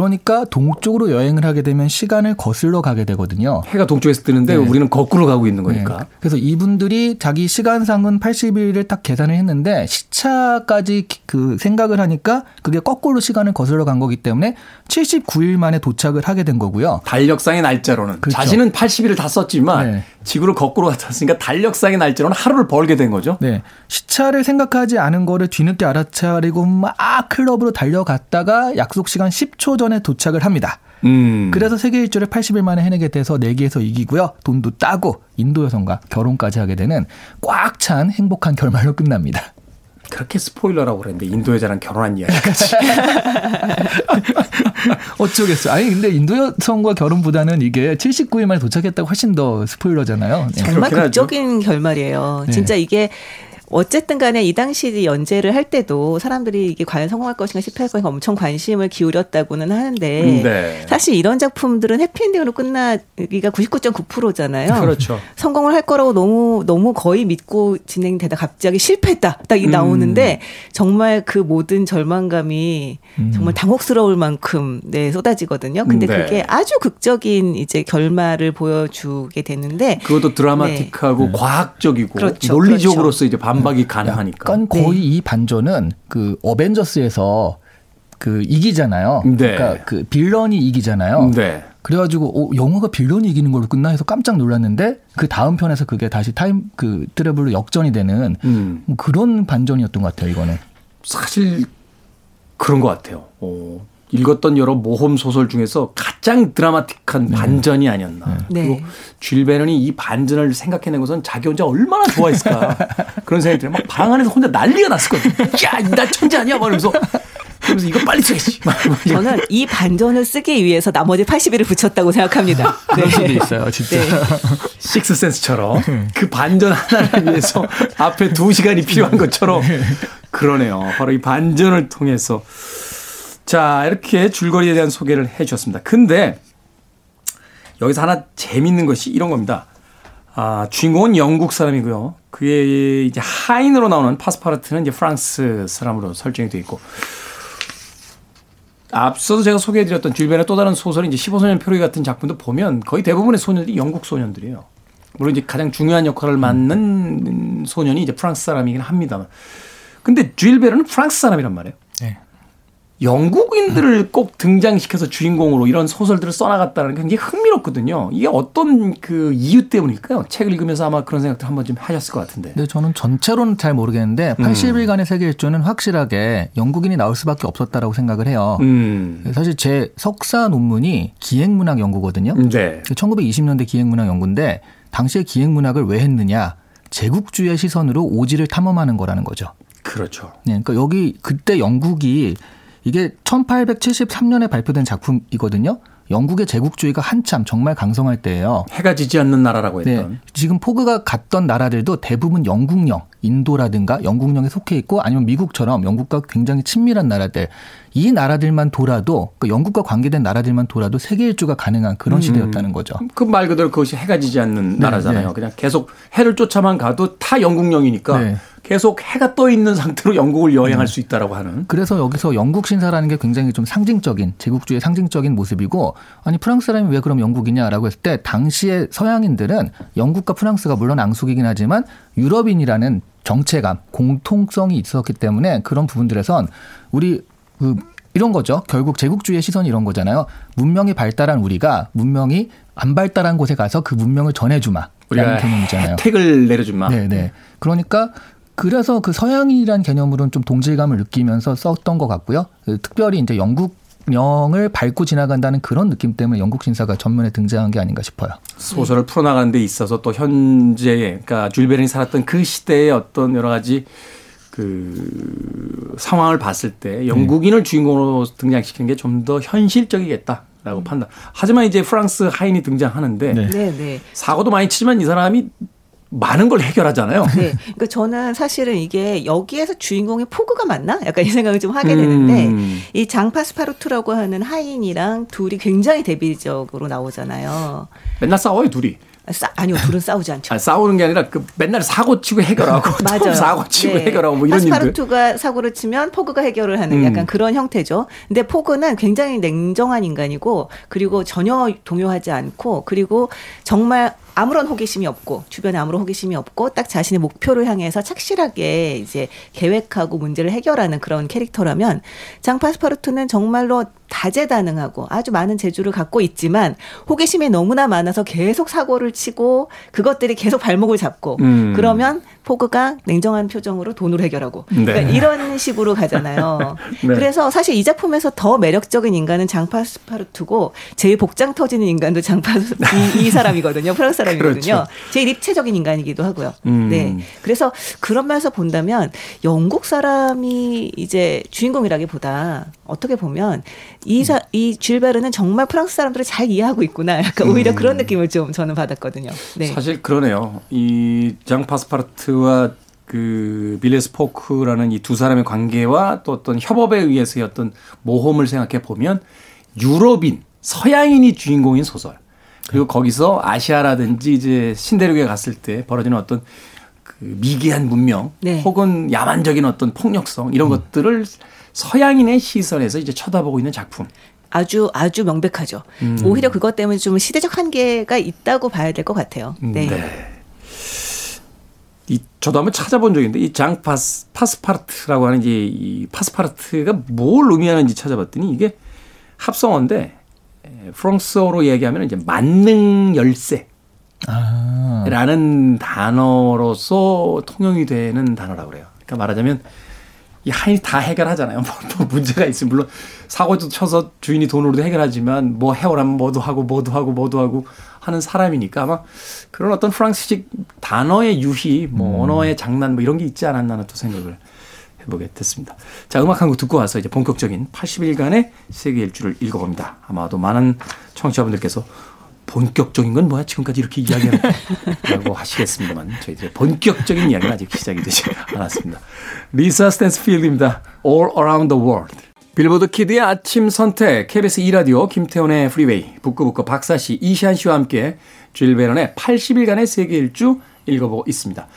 Speaker 6: 그러니까 동쪽으로 여행을 하게 되면 시간을 거슬러 가게 되거든요.
Speaker 1: 해가 동쪽에서 뜨는데
Speaker 6: 네.
Speaker 1: 우리는 거꾸로 가고 있는 거니까.
Speaker 6: 네. 그래서 이분들이 자기 시간상은 80일을 딱 계산을 했는데 시차까지 기- 그 생각을 하니까 그게 거꾸로 시간을 거슬러 간 거기 때문에 79일 만에 도착을 하게 된 거고요.
Speaker 1: 달력상의 날짜로는
Speaker 6: 그렇죠.
Speaker 1: 자신은 80일을 다 썼지만
Speaker 6: 네.
Speaker 1: 지구를 거꾸로 갔으니까 달력상의 날짜로는 하루를 벌게 된 거죠.
Speaker 6: 네. 시차를 생각하지 않은 거를 뒤늦게 알아차리고 막 클럽으로 달려갔다가 약속 시간 10초 전에 도착을 합니다.
Speaker 1: 음.
Speaker 6: 그래서 세계 일주를 80일 만에 해내게 돼서 내기에서 이기고요. 돈도 따고 인도 여성과 결혼까지 하게 되는 꽉 찬 행복한 결말로 끝납니다.
Speaker 1: 그렇게 스포일러라고 그랬는데 인도 여자랑 결혼한 이야기까지. [LAUGHS]
Speaker 6: 어쩌겠어. 아니 근데 인도 여성과 결혼보다는 이게 79일 만에 도착했다고 훨씬 더 스포일러잖아요. 네.
Speaker 5: 정말. 극적인 결말이에요.
Speaker 6: 네.
Speaker 5: 진짜 이게 어쨌든 간에 이 당시 연재를 할 때도 사람들이 이게 과연 성공할 것인가 실패할 것인가 엄청 관심을 기울였다고는 하는데
Speaker 1: 네.
Speaker 5: 사실 이런 작품들은 해피엔딩으로 끝나기가 99.9%잖아요.
Speaker 1: 그렇죠.
Speaker 5: 성공을 할 거라고 너무 너무 거의 믿고 진행되다 갑자기 실패했다 딱이
Speaker 1: 음.
Speaker 5: 나오는데 정말 그 모든 절망감이 정말 당혹스러울 만큼 네 쏟아지거든요. 근데
Speaker 1: 네.
Speaker 5: 그게 아주 극적인 이제 결말을 보여주게 되는데
Speaker 1: 그것도 드라마틱하고 과학적이고
Speaker 5: 네. 그렇죠.
Speaker 1: 논리적으로서 이제 반박이 가능하니까.
Speaker 6: 약간 거의 이 반전은 그 어벤져스에서 그 이기잖아요.
Speaker 1: 네.
Speaker 6: 그러니까 그 villain이 이기잖아요.
Speaker 1: 네.
Speaker 6: 그래가지고 어, 영화가 villain이 이기는 걸로 끝나 해서 깜짝 놀랐는데 그 다음 편에서 그게 다시 time 그 travel로 역전이 되는
Speaker 1: 음.
Speaker 6: 뭐 그런 반전이었던 것 같아요. 이거는.
Speaker 1: 사실 그런 것 같아요. 어, 읽었던 여러 모험 소설 중에서 가장 드라마틱한 반전이 아니었나.
Speaker 5: 네.
Speaker 1: 그리고 줄 베런이 이 반전을 생각해낸 것은 자기 혼자 얼마나 좋아했을까 [LAUGHS] 그런 생각이 들어요. 막 방 안에서 혼자 난리가 났었거든요. 야, 나 천재 아니야? 막 이러면서 그러면서 이거 빨리 써야지. [LAUGHS]
Speaker 5: 저는 이 반전을 쓰기 위해서 나머지 80일을 붙였다고 생각합니다. [LAUGHS]
Speaker 6: 그럴 수도 있어요, 진짜.
Speaker 5: 네.
Speaker 1: 식스센스처럼 그 반전 하나를 위해서 앞에 두 시간이 필요한 것처럼 그러네요. 바로 이 반전을 통해서 자 이렇게 줄거리에 대한 소개를 해 주셨습니다. 근데 여기서 하나 재밌는 것이 이런 겁니다. 아, 주인공은 영국 사람이고요. 그의 이제 하인으로 나오는 파스파르트는 이제 프랑스 사람으로 설정이 되어 있고 앞서도 제가 소개해드렸던 줄벤의 또 다른 소설인 이제 15소년 표류 같은 작품도 보면 거의 대부분의 소년들이 영국 소년들이에요. 물론 이제 가장 중요한 역할을 맡는 소년이 이제 프랑스 사람이긴 합니다만. 근데 줄베르는 프랑스 사람이란 말이에요.
Speaker 6: 네.
Speaker 1: 영국인들을 꼭 등장시켜서 주인공으로 이런 소설들을 써나갔다는 게 굉장히 흥미롭거든요. 이게 어떤 그 이유 때문일까요? 책을 읽으면서 아마 그런 생각들 한번 좀 하셨을 것 같은데.
Speaker 6: 근데 저는 전체로는 잘 모르겠는데
Speaker 1: 음.
Speaker 6: 80일간의 세계 일주는 확실하게 영국인이 나올 수밖에 없었다라고 생각을 해요.
Speaker 1: 음.
Speaker 6: 사실 제 석사 논문이 기행문학 연구거든요.
Speaker 1: 네.
Speaker 6: 1920년대 기행문학 연구인데 당시에 기행문학을 왜 했느냐? 제국주의 시선으로 오지를 탐험하는 거라는 거죠.
Speaker 1: 그렇죠.
Speaker 6: 네, 그러니까 여기 그때 영국이 이게 1873년에 발표된 작품이거든요. 영국의 제국주의가 한참 정말 강성할 때예요.
Speaker 1: 해가 지지 않는 나라라고
Speaker 6: 네.
Speaker 1: 했던.
Speaker 6: 지금 포그가 갔던 나라들도 대부분 영국령, 인도라든가 영국령에 속해 있고 아니면 미국처럼 영국과 굉장히 친밀한 나라들. 이 나라들만 돌아도 그 영국과 관계된 나라들만 돌아도 세계 일주가 가능한 그런 시대였다는 거죠.
Speaker 1: 그말 그대로 그것이 해가 지지 않는 나라잖아요.
Speaker 6: 네.
Speaker 1: 그냥 계속 해를 쫓아만 가도 다 영국령이니까
Speaker 6: 네.
Speaker 1: 계속 해가 떠 있는 상태로 영국을 여행할 수 있다라고 하는.
Speaker 6: 그래서 여기서 영국 신사라는 게 굉장히 좀 상징적인 제국주의 상징적인 모습이고 아니 프랑스 사람이 왜 그럼 영국이냐라고 했을 때 당시에 서양인들은 영국과 프랑스가 물론 앙숙이긴 하지만 유럽인이라는 정체감 공통성이 있었기 때문에 그런 부분들에선 우리 그 이런 거죠. 결국 제국주의의 시선이 이런 거잖아요. 문명이 발달한 우리가 문명이 안 발달한 곳에 가서 그 문명을 전해주마.
Speaker 1: 우리가
Speaker 6: 라는 개념이잖아요.
Speaker 1: 혜택을 내려준마.
Speaker 6: 네, 네. 그러니까 그래서 그 서양인이라는 개념으로는 좀 동질감을 느끼면서 썼던 것 같고요. 그 특별히 이제 영국령을 밟고 지나간다는 그런 느낌 때문에 영국 신사가 전면에 등장한 게 아닌가 싶어요.
Speaker 1: 소설을 풀어나가는 데 있어서 또 현재 그러니까 줄 베른이 살았던 그 시대의 어떤 여러 가지 그 상황을 봤을 때 영국인을 주인공으로 등장시키는 게 좀 더 현실적이겠다 라고 판단. 하지만 이제 프랑스 하인이 등장하는데
Speaker 6: 네.
Speaker 5: 네, 네.
Speaker 1: 사고도 많이 치지만 이 사람이 많은 걸 해결하잖아요.
Speaker 5: 네. 그러니까 저는 사실은 이게 여기에서 주인공이 포그가 맞나? 약간 이 생각을 좀 하게 되는데
Speaker 1: 음.
Speaker 5: 이 장파스파르투라고 하는 하인이랑 둘이 굉장히 대비적으로 나오잖아요.
Speaker 1: 맨날 싸워요 둘이.
Speaker 5: 싸, 아니요, 둘은 싸우지 않죠.
Speaker 1: 아니, 싸우는 게 아니라 그 맨날 사고 치고 해결하고 [LAUGHS] 또
Speaker 5: 맞아요.
Speaker 1: 사고 치고
Speaker 5: 네.
Speaker 1: 해결하고 뭐 이런 일들.
Speaker 5: 파스파르투가 사고를 치면 포그가 해결을 하는
Speaker 1: 음.
Speaker 5: 약간 그런 형태죠. 근데 포그는 굉장히 냉정한 인간이고 그리고 전혀 동요하지 않고 그리고 정말 아무런 호기심이 없고 주변에 아무런 호기심이 없고 딱 자신의 목표를 향해서 착실하게 이제 계획하고 문제를 해결하는 그런 캐릭터라면 장 파스파르투는 정말로 다재다능하고 아주 많은 재주를 갖고 있지만 호기심이 너무나 많아서 계속 사고를 치고 그것들이 계속 발목을 잡고
Speaker 1: 음.
Speaker 5: 그러면 포그가 냉정한 표정으로 돈으로 해결하고
Speaker 1: 네.
Speaker 5: 그러니까 이런 식으로 가잖아요. [LAUGHS]
Speaker 1: 네.
Speaker 5: 그래서 사실 이 작품에서 더 매력적인 인간은 장파스파르투고 제일 복장 터지는 인간도 장파스 [LAUGHS] 이, 이 사람이거든요. 프랑스 사람이거든요.
Speaker 1: 그렇죠.
Speaker 5: 제일 입체적인 인간이기도 하고요.
Speaker 1: 음.
Speaker 5: 네. 그래서 그런 면에서 본다면 영국 사람이 이제 주인공이라기보다 어떻게 보면 이, 사, 이 줄베르는 정말 프랑스 사람들을 잘 이해하고 있구나. 약간 오히려 그런 느낌을 좀 저는 받았거든요. 네.
Speaker 1: 음. 사실 그러네요. 이 장파스파르트 와 그 빌레스 포크라는 이 두 사람의 관계와 또 어떤 협업에 의해서의 어떤 모험을 생각해 보면 유럽인 서양인이 주인공인 소설 그리고 거기서 아시아라든지 이제 신대륙에 갔을 때 벌어지는 어떤 그 미개한 문명
Speaker 5: 네.
Speaker 1: 혹은 야만적인 어떤 폭력성 이런 것들을 서양인의 시선에서 이제 쳐다보고 있는 작품.
Speaker 5: 아주 아주 명백하죠.
Speaker 1: 음.
Speaker 5: 오히려 그것 때문에 좀 시대적 한계가 있다고 봐야 될 것 같아요. 네.
Speaker 1: 이 저도 한번 찾아본 적이 있는데 이 장 파스 파스파르트라고 하는 이제 이 파스파르트가 뭘 의미하는지 찾아봤더니 이게 합성어인데 에, 프랑스어로 얘기하면 이제 만능 열쇠.
Speaker 6: 아.
Speaker 1: 라는 단어로서 통용이 되는 단어라고 그래요. 그러니까 말하자면 이 하인이 다 해결하잖아요. [LAUGHS] 뭐, 뭐 문제가 있으면 물론 사고도 쳐서 주인이 돈으로도 해결하지만 뭐 해오라면 뭐도 하고 뭐도 하고 뭐도 하고 하는 사람이니까 아마 그런 어떤 프랑스식 단어의 유희, 뭐 언어의 장난 뭐 이런 게 있지 않았나 또 생각을 해보게 됐습니다. 자, 음악 한 곡 듣고 와서 이제 본격적인 80일간의 세계 일주를 읽어봅니다. 아마도 많은 청취자분들께서 본격적인 건 뭐야? 지금까지 이렇게 이야기하고 [LAUGHS] 하시겠습니다만 저희들의 본격적인 이야기는 아직 시작이 되지 않았습니다. 리사 스탠스필드입니다. All Around the World. 빌보드 키드의 아침 선택, KBS 2라디오, 김태훈의 프리웨이, 북구북구 박사씨, 이시안 씨와 함께 쥘 베른의 80일간의 세계 일주 읽어보고 있습니다.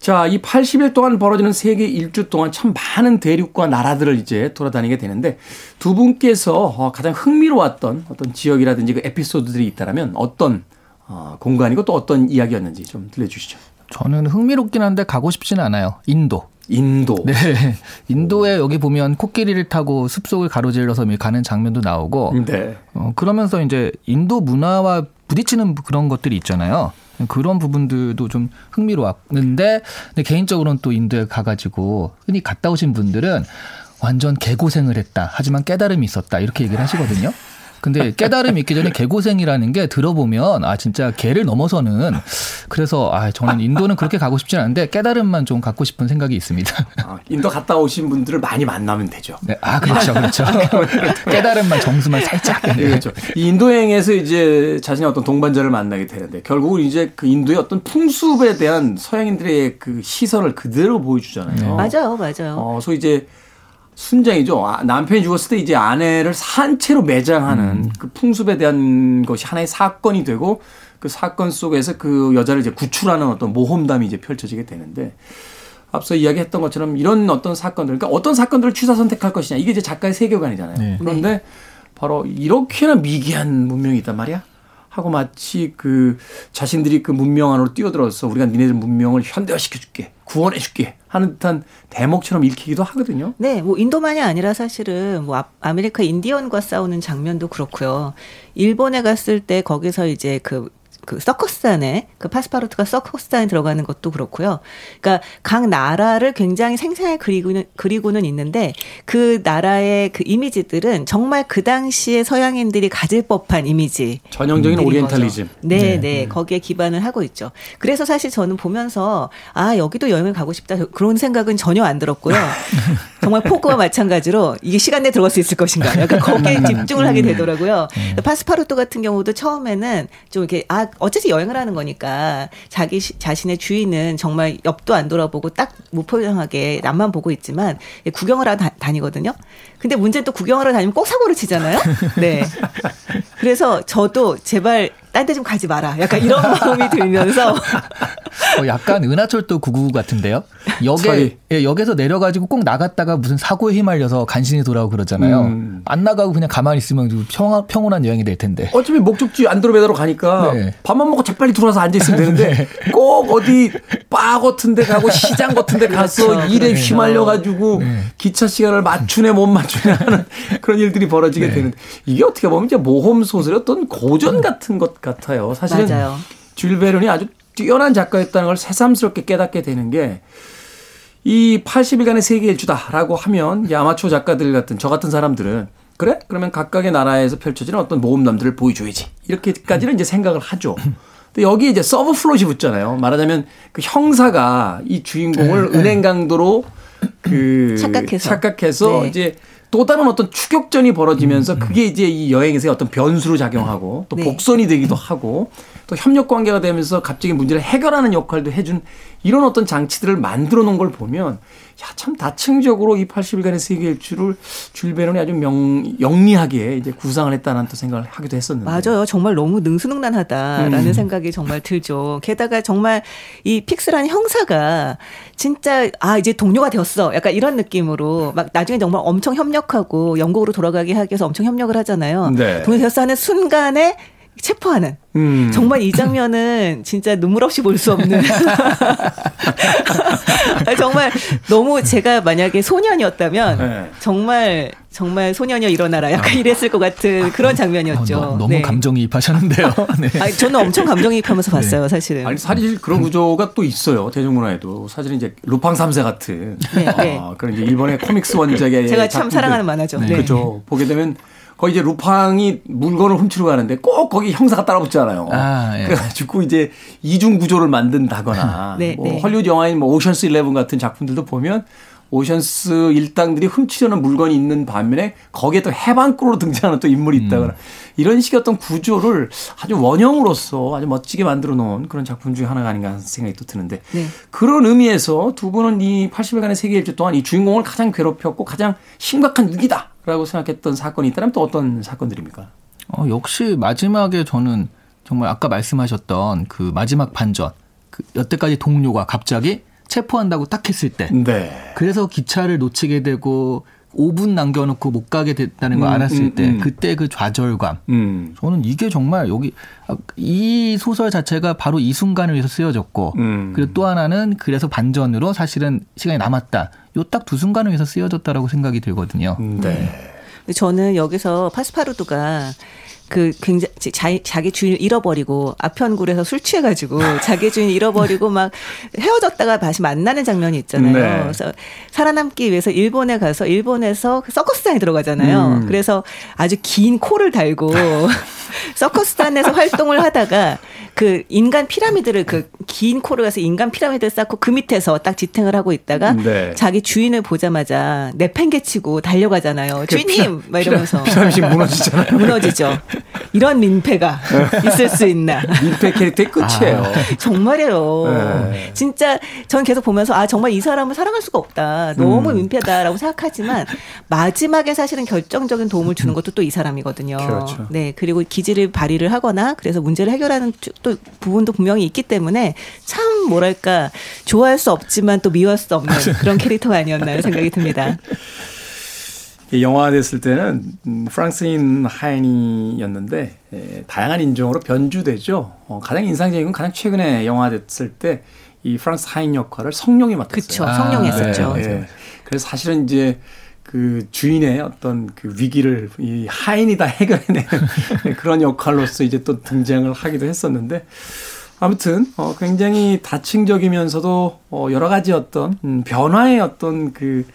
Speaker 1: 자, 이 80일 동안 벌어지는 세계 일주 동안 참 많은 대륙과 나라들을 이제 돌아다니게 되는데 두 분께서 어, 가장 흥미로웠던 어떤 지역이라든지 그 에피소드들이 있다면 어떤 어, 공간이고 또 어떤 이야기였는지 좀 들려주시죠.
Speaker 6: 저는 흥미롭긴 한데 가고 싶지는 않아요. 인도.
Speaker 1: 인도.
Speaker 6: 네. [LAUGHS] 인도에 여기 보면 코끼리를 타고 숲속을 가로질러서 가는 장면도 나오고
Speaker 1: 네.
Speaker 6: 어, 그러면서 이제 인도 문화와 부딪히는 그런 것들이 있잖아요. 그런 부분들도 좀 흥미로웠는데 근데 개인적으로는 또 인도에 가가지고 흔히 갔다 오신 분들은 완전 개고생을 했다. 하지만 깨달음이 있었다. 이렇게 얘기를 하시거든요. 근데 깨달음 있기 전에 개고생이라는 게 들어보면 아 진짜 개를 넘어서는 그래서 아 저는 인도는 그렇게 가고 싶진 않은데 깨달음만 좀 갖고 싶은 생각이 있습니다.
Speaker 1: 아, 인도 갔다 오신 분들을 많이 만나면 되죠.
Speaker 6: 네, 아 그렇죠, 그렇죠. [LAUGHS] 깨달음만 점수만 살짝.
Speaker 1: 네, 그렇죠. 이 인도 여행에서 이제 자신의 어떤 동반자를 만나게 되는데 결국은 이제 그 인도의 어떤 풍습에 대한 서양인들의 그 시선을 그대로 보여주잖아요.
Speaker 5: 맞아요, 맞아요.
Speaker 1: 어, 소위 이제 순장이죠. 아, 남편이 죽었을 때 이제 아내를 산채로 매장하는 그 풍습에 대한 것이 하나의 사건이 되고 그 사건 속에서 그 여자를 이제 구출하는 어떤 모험담이 이제 펼쳐지게 되는데 앞서 이야기했던 것처럼 이런 어떤 사건들, 그러니까 어떤 사건들을 취사 선택할 것이냐 이게 이제 작가의 세계관이잖아요.
Speaker 6: 네.
Speaker 1: 그런데 바로 이렇게나 미개한 문명이 있단 말이야. 하고 마치 그 자신들이 그 문명 안으로 뛰어들어서 우리가 니네들 문명을 현대화시켜줄게, 구원해줄게 하는 듯한 대목처럼 읽히기도 하거든요.
Speaker 5: 네, 뭐 인도만이 아니라 사실은 뭐 아- 아메리카 인디언과 싸우는 장면도 그렇고요. 일본에 갔을 때 거기서 이제 그, 그 서커스 안에 그 파스파르투가 서커스 안에 들어가는 것도 그렇고요. 그러니까 각 나라를 굉장히 생생하게 그리고는 그리고는 있는데 그 나라의 그 이미지들은 정말 그 당시에 서양인들이 가질 법한 이미지.
Speaker 1: 전형적인
Speaker 5: 들인
Speaker 1: 오리엔탈리즘.
Speaker 5: 네,
Speaker 6: 네.
Speaker 5: 네, 거기에 기반을 하고 있죠. 그래서 사실 저는 보면서 아 여기도 여행을 가고 싶다 그런 생각은 전혀 안 들었고요. [LAUGHS] 정말 포크와 마찬가지로 이게 시간 내에 들어갈 수 있을 것인가. 약간 거기에 [LAUGHS] 집중을 하게 되더라고요. 파스파르토 같은 경우도 처음에는 좀 이렇게 아 어쨌든 여행을 하는 거니까 자기 시- 자신의 주인은 정말 옆도 안 돌아보고 딱 무표정하게 남만 보고 있지만 구경을 하러 다, 다니거든요. 근데 문제는 또 구경하러 다니면 꼭 사고를 치잖아요. 네. 그래서 저도 제발 딴 데 좀 가지 마라. 약간 이런 [LAUGHS] 마음이 들면서
Speaker 6: 어, 약간 은하철도 999 같은데요. 역에 예, 역에서 내려가지고 꼭 나갔다가 무슨 사고에 휘말려서 간신히 돌아오고 그러잖아요.
Speaker 1: 음.
Speaker 6: 안 나가고 그냥 가만히 있으면 좀 평화, 평온한 여행이 될 텐데.
Speaker 1: 어차피 목적지 안드로메다로 가니까
Speaker 6: 네.
Speaker 1: 밥만 먹고 재빨리 들어와서 앉아 있으면 되는데 꼭 어디 바 같은 데 가고 시장 같은 데 가서
Speaker 5: 그렇죠.
Speaker 1: 일에
Speaker 5: 그렇죠.
Speaker 1: 휘말려 가지고 기차 시간을 맞추네 못 맞추 네 하는 [LAUGHS] 그런 일들이 벌어지게 되는데 이게 어떻게 보면 이제 모험 소설의 어떤 고전 같은 것 같아요. 사실은
Speaker 5: 맞아요.
Speaker 1: 쥘 베른이 아주 뛰어난 작가였다는 걸 새삼스럽게 깨닫게 되는 게 이 80일간의 세계 일주다라고 하면 이 아마추어 작가들 같은 저 같은 사람들은 그래? 그러면 각각의 나라에서 펼쳐지는 어떤 모험담들을 보여줘야지. 이렇게까지는 이제 생각을 하죠. 근데 여기 이제 subplot이 붙잖아요. 말하자면 그 형사가 이 주인공을 은행 강도로 그
Speaker 5: 착각해서.
Speaker 1: 착각해서
Speaker 5: 네.
Speaker 1: 이제 또 다른 어떤 추격전이 벌어지면서 그게 이제 이 여행에서의 어떤 변수로 작용하고 또
Speaker 5: 네.
Speaker 1: 복선이 되기도 하고 또 협력 관계가 되면서 갑자기 문제를 해결하는 역할도 해준 이런 어떤 장치들을 만들어 놓은 걸 보면 야 참 다층적으로 이 80일간의 세계 일주를 줄 베른이 아주 명 영리하게 이제 구상을 했다는 또 생각을 하기도 했었는데
Speaker 5: 맞아요. 정말 너무 능수능란하다라는
Speaker 1: 음.
Speaker 5: 생각이 정말 들죠. 게다가 정말 이 픽스라는 형사가 진짜 아 이제 동료가 되었어. 약간 이런 느낌으로 막 나중에 정말 엄청 협력하고 영국으로 돌아가게 하기 위해서 엄청 협력을 하잖아요.
Speaker 1: 네.
Speaker 5: 동료 되었어 하는 순간에 체포하는
Speaker 1: 음.
Speaker 5: 정말 이 장면은 진짜 눈물 없이 볼 수 없는 [LAUGHS] 아, 정말 너무 제가 만약에 소년이었다면
Speaker 1: 네.
Speaker 5: 정말 정말 소년이여 일어나라 약간 이랬을 것 같은 그런
Speaker 6: 어,
Speaker 5: 장면이었죠.
Speaker 6: 너, 너무
Speaker 5: 네.
Speaker 6: 감정이입하셨는데요. [LAUGHS] 네.
Speaker 5: 아니, 저는 엄청 감정이입하면서 봤어요, 사실은.
Speaker 1: 아니 사실 그런 구조가 또 있어요 대중문화에도 사실은 이제 루팡 삼세 같은
Speaker 5: 네, 네.
Speaker 1: 아, 그런 이제 일본의 코믹스 원작의
Speaker 5: 제가 참
Speaker 1: 작품들.
Speaker 5: 사랑하는 만화죠. 네.
Speaker 1: 그렇죠 보게 되면 거기 이제 루팡이 물건을 훔치러 가는데 꼭 거기 형사가 따라붙잖아요.
Speaker 6: 아, 예.
Speaker 1: 그래가지고 이제 이중 구조를 만든다거나 [LAUGHS]
Speaker 5: 네,
Speaker 1: 뭐
Speaker 5: 네.
Speaker 1: 헐리우드 영화인 뭐 오션스 11 같은 작품들도 보면 오션스 일당들이 훔치려는 물건이 있는 반면에 거기에 또 해방꾼으로 등장하는 또 인물이 있다거나 이런 식의 어떤 구조를 아주 원형으로서 아주 멋지게 만들어 놓은 그런 작품 중에 하나가 아닌가 하는 생각이 또 드는데
Speaker 5: 네.
Speaker 1: 그런 의미에서 두 분은 이 80일간의 세계 일주 동안 이 주인공을 가장 괴롭혔고 가장 심각한 위기다 라고 생각했던 사건이 있다면 또 어떤 사건들입니까?
Speaker 6: 어, 역시 마지막에 저는 정말 아까 말씀하셨던 그 마지막 반전, 그 여태까지 동료가 갑자기 체포한다고 딱 했을 때,
Speaker 1: 네.
Speaker 6: 그래서 기차를 놓치게 되고 5분 남겨놓고 못 가게 됐다는 걸
Speaker 1: 음,
Speaker 6: 알았을
Speaker 1: 음,
Speaker 6: 때,
Speaker 1: 음.
Speaker 6: 그때 그 좌절감.
Speaker 1: 음.
Speaker 6: 저는 이게 정말 여기 아, 이 소설 자체가 바로 이 순간을 위해서 쓰여졌고,
Speaker 1: 음.
Speaker 6: 그리고 또 하나는 그래서 반전으로 사실은 시간이 남았다. 요 딱 두 순간을 위해서 쓰여졌다라고 생각이 들거든요.
Speaker 1: 네.
Speaker 5: 근데 저는 여기서 파스파르도가 그 굉장히 자, 자기 주인을 잃어버리고 아편굴에서 술 취해가지고 [LAUGHS] 자기 주인 잃어버리고 막 헤어졌다가 다시 만나는 장면이 있잖아요.
Speaker 1: 네.
Speaker 5: 그래서 살아남기 위해서 일본에 가서 일본에서 그 서커스단에 들어가잖아요.
Speaker 1: 음.
Speaker 5: 그래서 아주 긴 코를 달고 [LAUGHS] 서커스단에서 활동을 하다가 그 인간 피라미드를 그 긴 코를 가서 인간 피라미드를 쌓고 그 밑에서 딱 지탱을 하고 있다가
Speaker 1: 네.
Speaker 5: 자기 주인을 보자마자 내팽개치고 달려가잖아요. 주인님 막 이러면서
Speaker 1: 피라미드 무너지잖아요.
Speaker 5: 무너지죠. 이런 민폐가 있을 수 있나?
Speaker 1: 민폐 캐릭터의 끝이에요.
Speaker 5: 정말이에요.
Speaker 1: 네.
Speaker 5: 진짜 전 계속 보면서 아 정말 이 사람을 사랑할 수가 없다. 너무
Speaker 1: 음.
Speaker 5: 민폐다라고 생각하지만 마지막에 사실은 결정적인 도움을 주는 것도 또 이 사람이거든요.
Speaker 1: 그렇죠.
Speaker 5: 네 그리고 기질을 발휘를 하거나 그래서 문제를 해결하는 또 부분도 분명히 있기 때문에 참 뭐랄까 좋아할 수 없지만 또 미워할 수 없는 [LAUGHS] 그런 캐릭터가 아니었나 생각이 듭니다.
Speaker 1: 이 영화 됐을 때는 음, 프랑스인 하인이었는데 에, 다양한 인종으로 변주되죠. 어, 가장 인상적인 건 가장 최근에 영화 됐을 때 이 프랑스 하인 역할을 성룡이 맡았어요.
Speaker 5: 그쵸 성룡했었죠.
Speaker 1: 네, 네. 그래서 사실은 이제 그 주인의 어떤 그 위기를 이 하인이 다 해결해내는 [LAUGHS] 그런 역할로서 이제 또 등장을 하기도 했었는데 아무튼 어 굉장히 다층적이면서도 어 여러 가지 어떤 음 변화의 어떤 그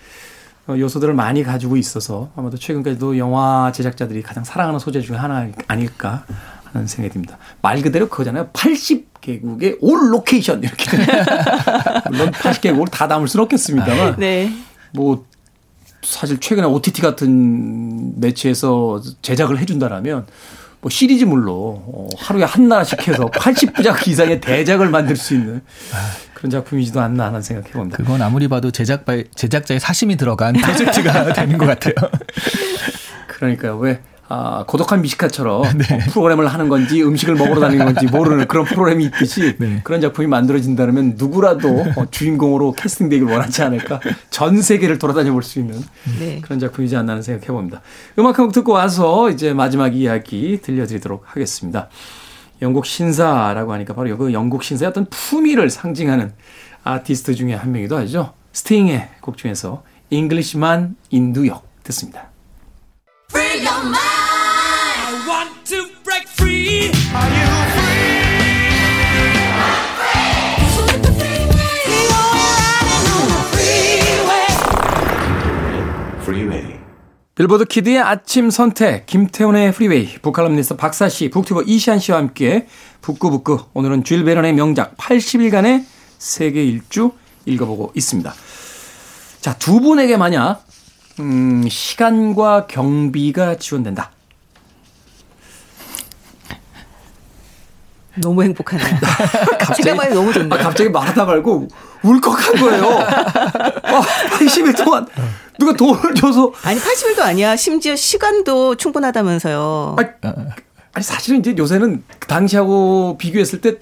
Speaker 1: 어, 요소들을 많이 가지고 있어서 아마도 최근까지도 영화 제작자들이 가장 사랑하는 소재 중에 하나 아닐까 하는 생각이 듭니다. 말 그대로 그거잖아요. 80개국의 all location 이렇게. [LAUGHS] 물론 80개국을 다 담을 수는 없겠습니다만
Speaker 5: 네.
Speaker 1: 뭐 사실 최근에 OTT 같은 매체에서 제작을 해준다라면 뭐 시리즈물로 어, 하루에 한 나라씩 해서 [LAUGHS] 80부작 이상의 대작을 만들 수 있는 그런 작품이지도 않나 하는 생각해 봅니다.
Speaker 6: 그건 아무리 봐도 제작 제작자의 사심이 들어간 [LAUGHS] 프로젝트가 되는 것 같아요.
Speaker 1: 그러니까 왜 아, 고독한 미식가처럼 어, [LAUGHS] 프로그램을 하는 건지 음식을 먹으러 다니는 건지 모르는 그런 프로그램이 있듯이
Speaker 6: 네.
Speaker 1: 그런 작품이 만들어진다면 누구라도 어, 주인공으로 캐스팅되길 원하지 않을까 전 세계를 돌아다녀 볼 수 있는
Speaker 5: 네.
Speaker 1: 그런 작품이지 않나 하는 생각해 봅니다. 음악 한 곡 듣고 와서 이제 마지막 이야기 들려드리도록 하겠습니다. 영국 신사라고 하니까 바로 그 영국 신사의 어떤 품위를 상징하는 아티스트 중에 한 명이기도 하죠. 스팅의 곡 중에서 Englishman in New York 듣습니다. 빌보드 키드의 아침 선택, 김태훈의 프리웨이, 북칼럼니스트 박사씨, 북튜버 이시한씨와 함께 북구북구, 오늘은 쥘 베른의 명작 80일간의 세계 일주 읽어보고 있습니다. 자, 두 분에게 만약, 음, 시간과 경비가 지원된다.
Speaker 5: 너무 행복하네요. [LAUGHS] 생각만 [LAUGHS] 해도 너무 좋네요.
Speaker 1: 아, 갑자기 말하다 말고 울컥한 거예요. [LAUGHS] 아, 80일 동안 누가 돈을 줘서.
Speaker 5: 아니 80일도 아니야. 심지어 시간도 충분하다면서요.
Speaker 1: 아니, 아니, 사실은 이제 요새는 그 당시하고 비교했을 때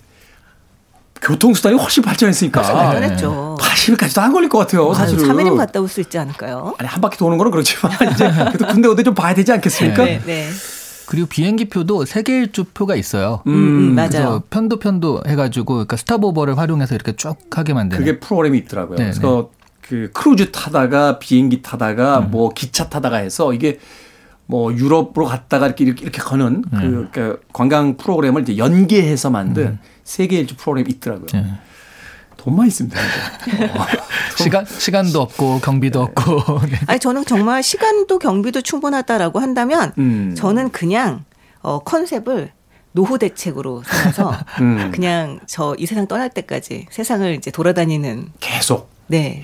Speaker 1: 교통수단이 훨씬 발전했으니까.
Speaker 5: 발전했죠.
Speaker 1: 80일까지도 안 걸릴 것 같아요, 사실은.
Speaker 5: 3일이면 갔다 올 수 있지 않을까요?
Speaker 1: 아니, 한 바퀴 도는 거는 그렇지만, [LAUGHS] 이제 그래도 군데 어디 좀 봐야 되지 않겠습니까?
Speaker 5: 네, 네.
Speaker 6: 그리고 비행기 표도 세계 일주 표가 있어요.
Speaker 5: 음, 음, 맞아요.
Speaker 6: 그래서 편도 편도 해가지고 그러니까 스타보버를 활용해서 이렇게 쭉 하게 만드는.
Speaker 1: 그게 프로그램이 있더라고요.
Speaker 6: 네,
Speaker 1: 그래서 그 크루즈 타다가 비행기 타다가 뭐 기차 타다가 해서 이게 뭐 유럽으로 갔다가 이렇게 이렇게, 이렇게 가는 그, 그 관광 프로그램을 이제 연계해서 만든 세계 일주 프로그램이 있더라고요.
Speaker 6: 네.
Speaker 1: 돈만 있으면 되는 거. [LAUGHS]
Speaker 6: 시간 시간도 없고 경비도 없고. 네. [LAUGHS]
Speaker 5: 아니 저는 정말 시간도 경비도 충분하다라고 한다면
Speaker 1: 음.
Speaker 5: 저는 그냥 어 컨셉을 노후 대책으로 삼아서 [LAUGHS]
Speaker 1: 음.
Speaker 5: 그냥 저 이 세상 떠날 때까지 세상을 이제 돌아다니는
Speaker 1: 계속.
Speaker 5: 네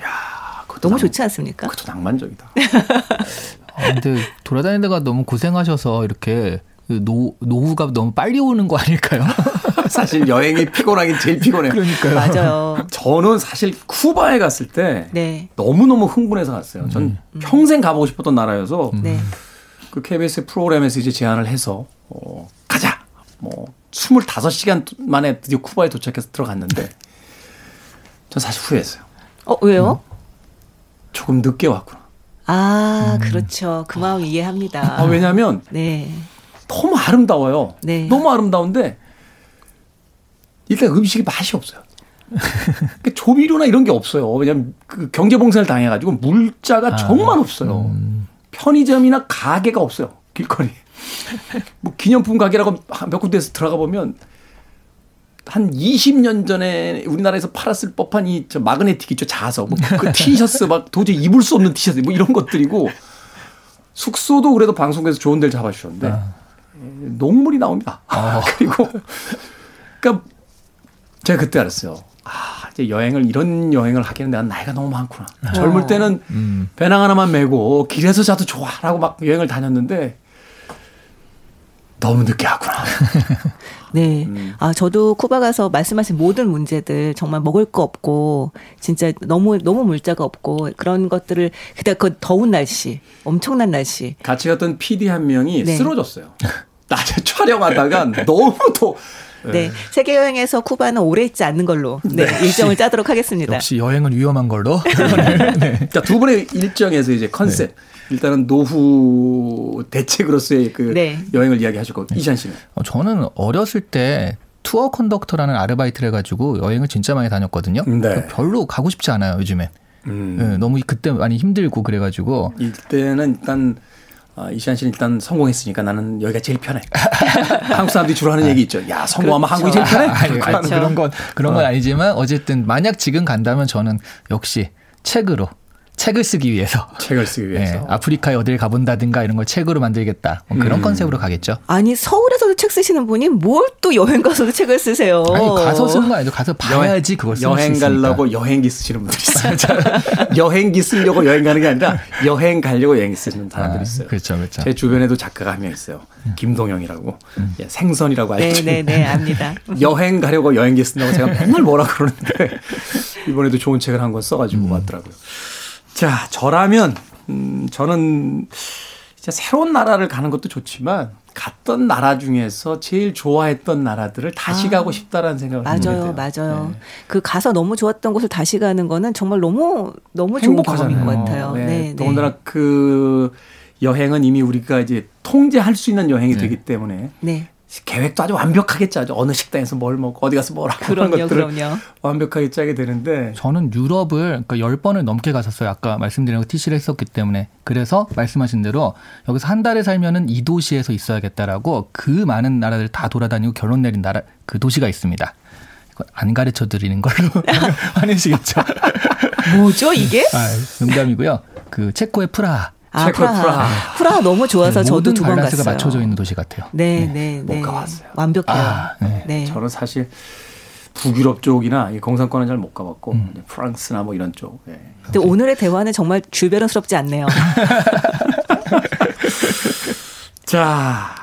Speaker 1: 그것도
Speaker 5: 너무
Speaker 1: 낭-
Speaker 5: 좋지 않습니까?
Speaker 1: 그것도 낭만적이다.
Speaker 6: 아, 근데 돌아다니다가 너무 고생하셔서 이렇게 그 노, 노후가 너무 빨리 오는 거 아닐까요? [LAUGHS]
Speaker 1: 사실 여행이 피곤하긴 제일 피곤해요.
Speaker 6: 그러니까요.
Speaker 5: 맞아요.
Speaker 1: 저는 사실 쿠바에 갔을 때
Speaker 5: 네,
Speaker 1: 너무너무 흥분해서 갔어요. 전 평생 가보고 싶었던 나라여서
Speaker 5: 네.
Speaker 1: 그 KBS 프로그램에서 이제 제안을 해서 어, 가자. 뭐 25시간 만에 드디어 쿠바에 도착해서 들어갔는데 전 사실 후회했어요.
Speaker 5: 어 왜요?
Speaker 1: 조금 늦게 왔구나.
Speaker 5: 아 그렇죠. 그 마음 이해합니다.
Speaker 1: 아, 왜냐하면
Speaker 5: 네,
Speaker 1: 너무 아름다워요.
Speaker 5: 네.
Speaker 1: 너무 아름다운데 일단 음식이 맛이 없어요. 그러니까 조미료나 이런 게 없어요. 왜냐하면 그 경제봉쇄를 당해가지고 물자가 정말 없어요. 편의점이나 가게가 없어요. 길거리. 뭐 기념품 가게라고 몇 군데에서 들어가 보면 한 20년 전에 우리나라에서 팔았을 법한 이 저 마그네틱 있죠 자석 뭐그 티셔츠 막 도저히 입을 수 없는 티셔츠 뭐 이런 것들이고 숙소도 그래도 방송국에서 좋은 데를 잡아주셨는데
Speaker 6: 아.
Speaker 1: 녹물이 나옵니다. [LAUGHS] 그리고 그러니까 제가 그때 알았어요. 아 이제 여행을 이런 여행을 하기에는 내가 나이가 너무 많구나. 젊을 때는
Speaker 6: 음.
Speaker 1: 배낭 하나만 메고 길에서 자도 좋아 라고 막 여행을 다녔는데 너무 늦게 하구나. [LAUGHS]
Speaker 5: 네.
Speaker 1: 음.
Speaker 5: 아, 저도 쿠바 가서 말씀하신 모든 문제들 정말 먹을 거 없고 진짜 너무 너무 물자가 없고 그런 것들을 그때 그 더운 날씨, 엄청난 날씨.
Speaker 1: 같이 갔던 PD 한 명이
Speaker 5: 네.
Speaker 1: 쓰러졌어요. [LAUGHS] 낮에 촬영하다가 너무 더
Speaker 5: 네. 세계 여행에서 쿠바는 오래 있지 않는 걸로 네, 일정을 짜도록 하겠습니다.
Speaker 6: 역시 여행은 위험한 걸로. [LAUGHS] 네.
Speaker 1: 자, 두 분의 일정에서 이제 컨셉. 일단은 노후 대책으로서의 그
Speaker 5: 네.
Speaker 1: 여행을 이야기하셨고 이찬 씨는
Speaker 6: 어, 저는 어렸을 때 투어 컨덕터라는 아르바이트를 해가지고 여행을 진짜 많이 다녔거든요.
Speaker 1: 네.
Speaker 6: 별로 가고 싶지 않아요 요즘엔.
Speaker 1: 음.
Speaker 6: 네, 너무 그때 많이 힘들고 그래가지고
Speaker 1: 이때는 일단 아, 이시안 씨는 일단 성공했으니까 나는 여기가 제일 편해. [LAUGHS] 한국 사람들이 주로 하는 얘기 있죠. 야 성공하면 한국이 제일 편해.
Speaker 6: 아니, 아니,
Speaker 5: 그렇죠.
Speaker 6: 그런 건 그런 건 아니지만 어쨌든 만약 지금 간다면 저는 역시 책으로 책을 쓰기 위해서
Speaker 1: 책을 쓰기 위해서.
Speaker 6: 예, 아프리카에 어딜 가본다든가 이런 걸 책으로 만들겠다 뭐 그런
Speaker 1: 음.
Speaker 6: 컨셉으로 가겠죠.
Speaker 5: 아니 서울에서도 책 쓰시는 분이 뭘 또 여행 가서도 책을 쓰세요.
Speaker 6: 아니 가서 쓰는 거 아니죠. 가서 봐야지 그걸 쓸수
Speaker 1: 여행. 가려고 여행기 쓰시는 분들 [LAUGHS] 있어요. [LAUGHS] 여행기 쓰려고 여행 가는 게 아니라 여행 가려고 여행기 쓰시는 사람들이
Speaker 6: 아,
Speaker 1: 있어요.
Speaker 6: 그렇죠, 그렇죠.
Speaker 1: 제 주변에도 작가가 한 명 있어요. 김동영이라고. 예, 생선이라고
Speaker 5: 네,
Speaker 1: 알죠.
Speaker 5: 네, 네, 압니다. [LAUGHS]
Speaker 1: 여행 가려고 여행기 쓴다고 제가 맨날 뭐라 그러는데 이번에도 좋은 책을 한 권 써가지고 왔더라고요. 자, 저라면 음, 저는 진짜 새로운 나라를 가는 것도 좋지만 갔던 나라 중에서 제일 좋아했던 나라들을 다시
Speaker 5: 아,
Speaker 1: 가고 싶다라는 생각을
Speaker 5: 맞아요,
Speaker 1: 돼요.
Speaker 5: 맞아요.
Speaker 1: 네.
Speaker 5: 그 가서 너무 좋았던 곳을 다시 가는 거는 정말 너무 너무 좋은 경험인 것 같아요.
Speaker 1: 네.
Speaker 5: 네, 네.
Speaker 1: 더군다나 그 여행은 이미 우리가 이제 통제할 수 있는 여행이 되기 때문에
Speaker 5: 네.
Speaker 1: 계획도 아주 완벽하게 짜죠. 어느 식당에서 뭘 먹고 어디 가서 뭘 하고 그런 것들을
Speaker 5: 그럼요.
Speaker 1: 완벽하게 짜게 되는데
Speaker 6: 저는 유럽을 그러니까 10번을 넘게 갔었어요. 아까 말씀드린 거 TC를 했었기 때문에. 그래서 말씀하신 대로 여기서 한 달을 살면은 이 도시에서 있어야겠다라고 그 많은 나라들 다 돌아다니고 결론 내린 나라 그 도시가 있습니다. 안 가르쳐 드리는 걸로 [LAUGHS] 화내시겠죠.
Speaker 5: 뭐죠 이게?
Speaker 6: 아, 농담이고요. 그 체코의 프라하.
Speaker 5: 아,
Speaker 1: 체코
Speaker 5: 프라하.
Speaker 1: 프라하.
Speaker 5: 프라하 너무 좋아서 저도
Speaker 6: 모든
Speaker 5: 두번
Speaker 6: 밸런스가
Speaker 5: 갔어요.
Speaker 6: 맞춰져 있는 도시 같아요.
Speaker 5: 네, 네,
Speaker 1: 못
Speaker 5: 네.
Speaker 1: 가봤어요.
Speaker 5: 완벽해요.
Speaker 6: 아, 네.
Speaker 5: 네.
Speaker 1: 저는 사실 북유럽 쪽이나 이 공산권은 잘 못 가봤고
Speaker 6: 음.
Speaker 1: 프랑스나 뭐 이런 쪽. 예.
Speaker 5: 근데 오늘의 대화는 정말 주변스럽지 않네요. [LAUGHS]
Speaker 1: 자,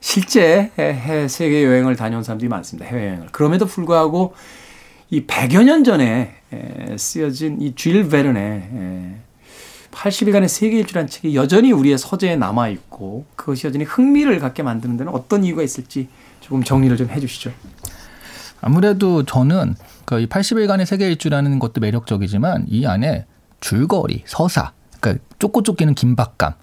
Speaker 1: 실제 해, 해 세계 여행을 다녀온 사람들이 많습니다. 해외 여행을. 그럼에도 불구하고 이 100여 년 전에 에, 쓰여진 이쥘 베른의 에, 80일간의 세계 일주라는 책이 여전히 우리의 서재에 남아 있고 그것이 여전히 흥미를 갖게 만드는 데는 어떤 이유가 있을지 조금 정리를 좀 해주시죠.
Speaker 6: 아무래도 저는 그이 80일간의 세계 일주라는 것도 매력적이지만 이 안에 줄거리, 서사, 그러니까 쫓고 쫓기는 긴박감,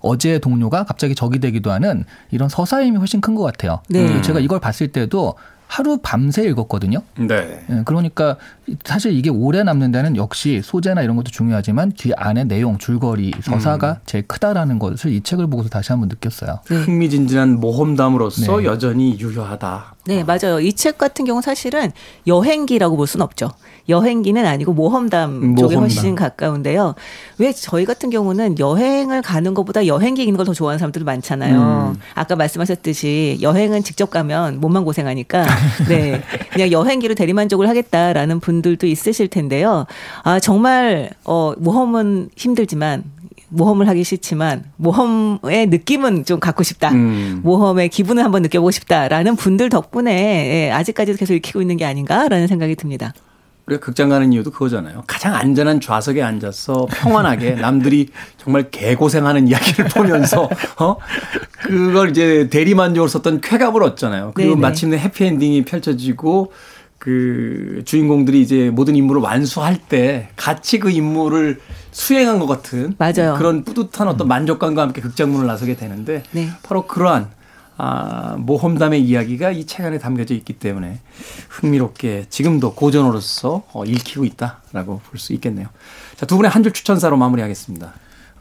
Speaker 6: 어제의 동료가 갑자기 적이 되기도 하는 이런 서사의 힘이 훨씬 큰 것 같아요.
Speaker 5: 네.
Speaker 6: 제가 이걸 봤을 때도 하루 밤새 읽었거든요.
Speaker 1: 네.
Speaker 6: 예, 그러니까 사실 이게 오래 남는 데는 역시 소재나 이런 것도 중요하지만 그 안에 내용, 줄거리, 서사가 제일 크다라는 것을 이 책을 보고서 다시 한번 느꼈어요.
Speaker 5: 네.
Speaker 1: 흥미진진한 모험담으로서
Speaker 6: 네.
Speaker 1: 여전히 유효하다.
Speaker 5: 네, 맞아요. 이 책 같은 경우 사실은 여행기라고 볼 수는 없죠. 여행기는 아니고 모험담 쪽에
Speaker 1: 모험담.
Speaker 5: 훨씬 가까운데요. 왜 저희 같은 경우는 여행을 가는 것보다 여행기 읽는 걸 더 좋아하는 사람들이 많잖아요.
Speaker 1: 음.
Speaker 5: 아까 말씀하셨듯이 여행은 직접 가면 몸만 고생하니까 네. 그냥 여행기로 대리만족을 하겠다라는 분들도 있으실 텐데요. 아, 정말 어 모험은 힘들지만 모험을 하기 싫지만 모험의 느낌은 좀 갖고 싶다.
Speaker 1: 음.
Speaker 5: 모험의 기분을 한번 느껴보고 싶다라는 분들 덕분에 예, 아직까지도 계속 익히고 있는 게 아닌가라는 생각이 듭니다.
Speaker 1: 우리가 극장 가는 이유도 그거잖아요. 가장 안전한 좌석에 앉아서 평안하게 [LAUGHS] 남들이 정말 개고생하는 이야기를 [LAUGHS] 보면서 어 그걸 이제 대리만족을 썼던 쾌감을 얻잖아요. 그리고
Speaker 5: 네네.
Speaker 1: 마침내 해피엔딩이 펼쳐지고 그 주인공들이 이제 모든 임무를 완수할 때 같이 그 임무를 수행한 것 같은
Speaker 5: 맞아요.
Speaker 1: 그런 뿌듯한 어떤 만족감과 함께 극장문을 나서게 되는데
Speaker 5: 네.
Speaker 1: 바로 그러한 아, 모험담의 이야기가 이 책 안에 담겨져 있기 때문에 흥미롭게 지금도 고전으로서 어, 읽히고 있다라고 볼 수 있겠네요. 자, 두 분의 한 줄 추천사로 마무리하겠습니다.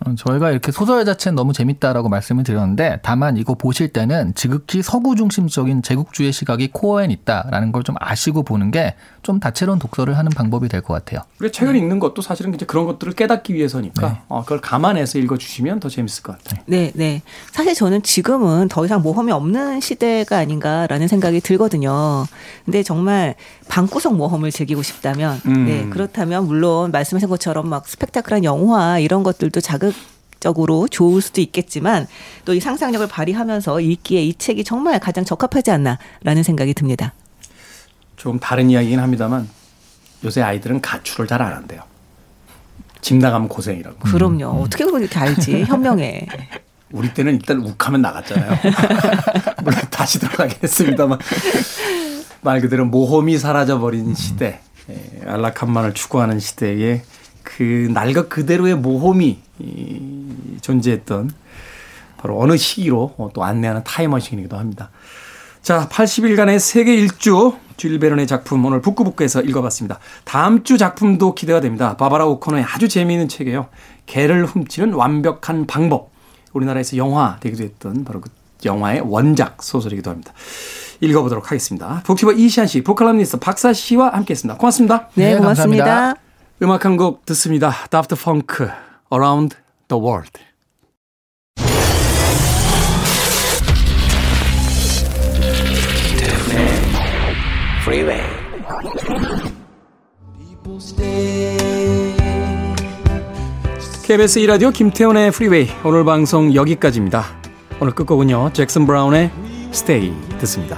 Speaker 6: 어, 저희가 이렇게 소설 자체는 너무 재밌다라고 말씀을 드렸는데 다만 이거 보실 때는 지극히 서구 중심적인 제국주의 시각이 코어엔 있다라는 걸 좀 아시고 보는 게 좀 다채로운 독서를 하는 방법이 될 것 같아요.
Speaker 1: 우리가 책을 읽는 것도 사실은 이제 그런 것들을 깨닫기 위해서니까
Speaker 6: 네.
Speaker 1: 어, 그걸 감안해서 읽어주시면 더 재밌을 것 같아요.
Speaker 5: 네, 네. 사실 저는 지금은 더 이상 모험이 없는 시대가 아닌가라는 생각이 들거든요. 근데 정말 방구석 모험을 즐기고 싶다면,
Speaker 1: 음.
Speaker 5: 네, 그렇다면 물론 말씀하신 것처럼 막 스펙타클한 영화 이런 것들도 자극 적으로 좋을 수도 있겠지만 또 이 상상력을 발휘하면서 읽기에 이 책이 정말 가장 적합하지 않나라는 생각이 듭니다.
Speaker 1: 조금 다른 이야기긴 합니다만 요새 아이들은 가출을 잘 안 한대요. 집 나가면 고생이라고.
Speaker 5: 그럼요. 어떻게 그렇게 알지? 현명해. [LAUGHS]
Speaker 1: 우리 때는 일단 욱하면 나갔잖아요. [LAUGHS] 물론 다시 들어가긴 했습니다만 말 그대로 모험이 사라져버린 시대, 예, 안락함만을 추구하는 시대에 그 날것 그대로의 모험이 이, 존재했던 바로 어느 시기로 어, 또 안내하는 타임머신이기도 합니다. 자, 80일간의 세계 일주 줄 베른의 작품 오늘 북구북구에서 읽어봤습니다. 다음 주 작품도 기대가 됩니다. 바바라 오코너의 아주 재미있는 책이에요. 개를 훔치는 완벽한 방법. 우리나라에서 영화 되기도 했던 바로 그 영화의 원작 소설이기도 합니다. 읽어보도록 하겠습니다. 북튜버 이시안 씨, 북칼럼니스트 박사 씨와 함께했습니다. 고맙습니다.
Speaker 5: 네,
Speaker 6: 네,
Speaker 5: 고맙습니다.
Speaker 6: 감사합니다.
Speaker 1: 음악 한 곡 듣습니다. Daft Punk, Around the World.
Speaker 3: Freeway.
Speaker 1: KBS 2라디오 김태훈의 프리웨이 오늘 방송 여기까지입니다. 오늘 끝곡은요. 잭슨 브라운의 Stay 듣습니다.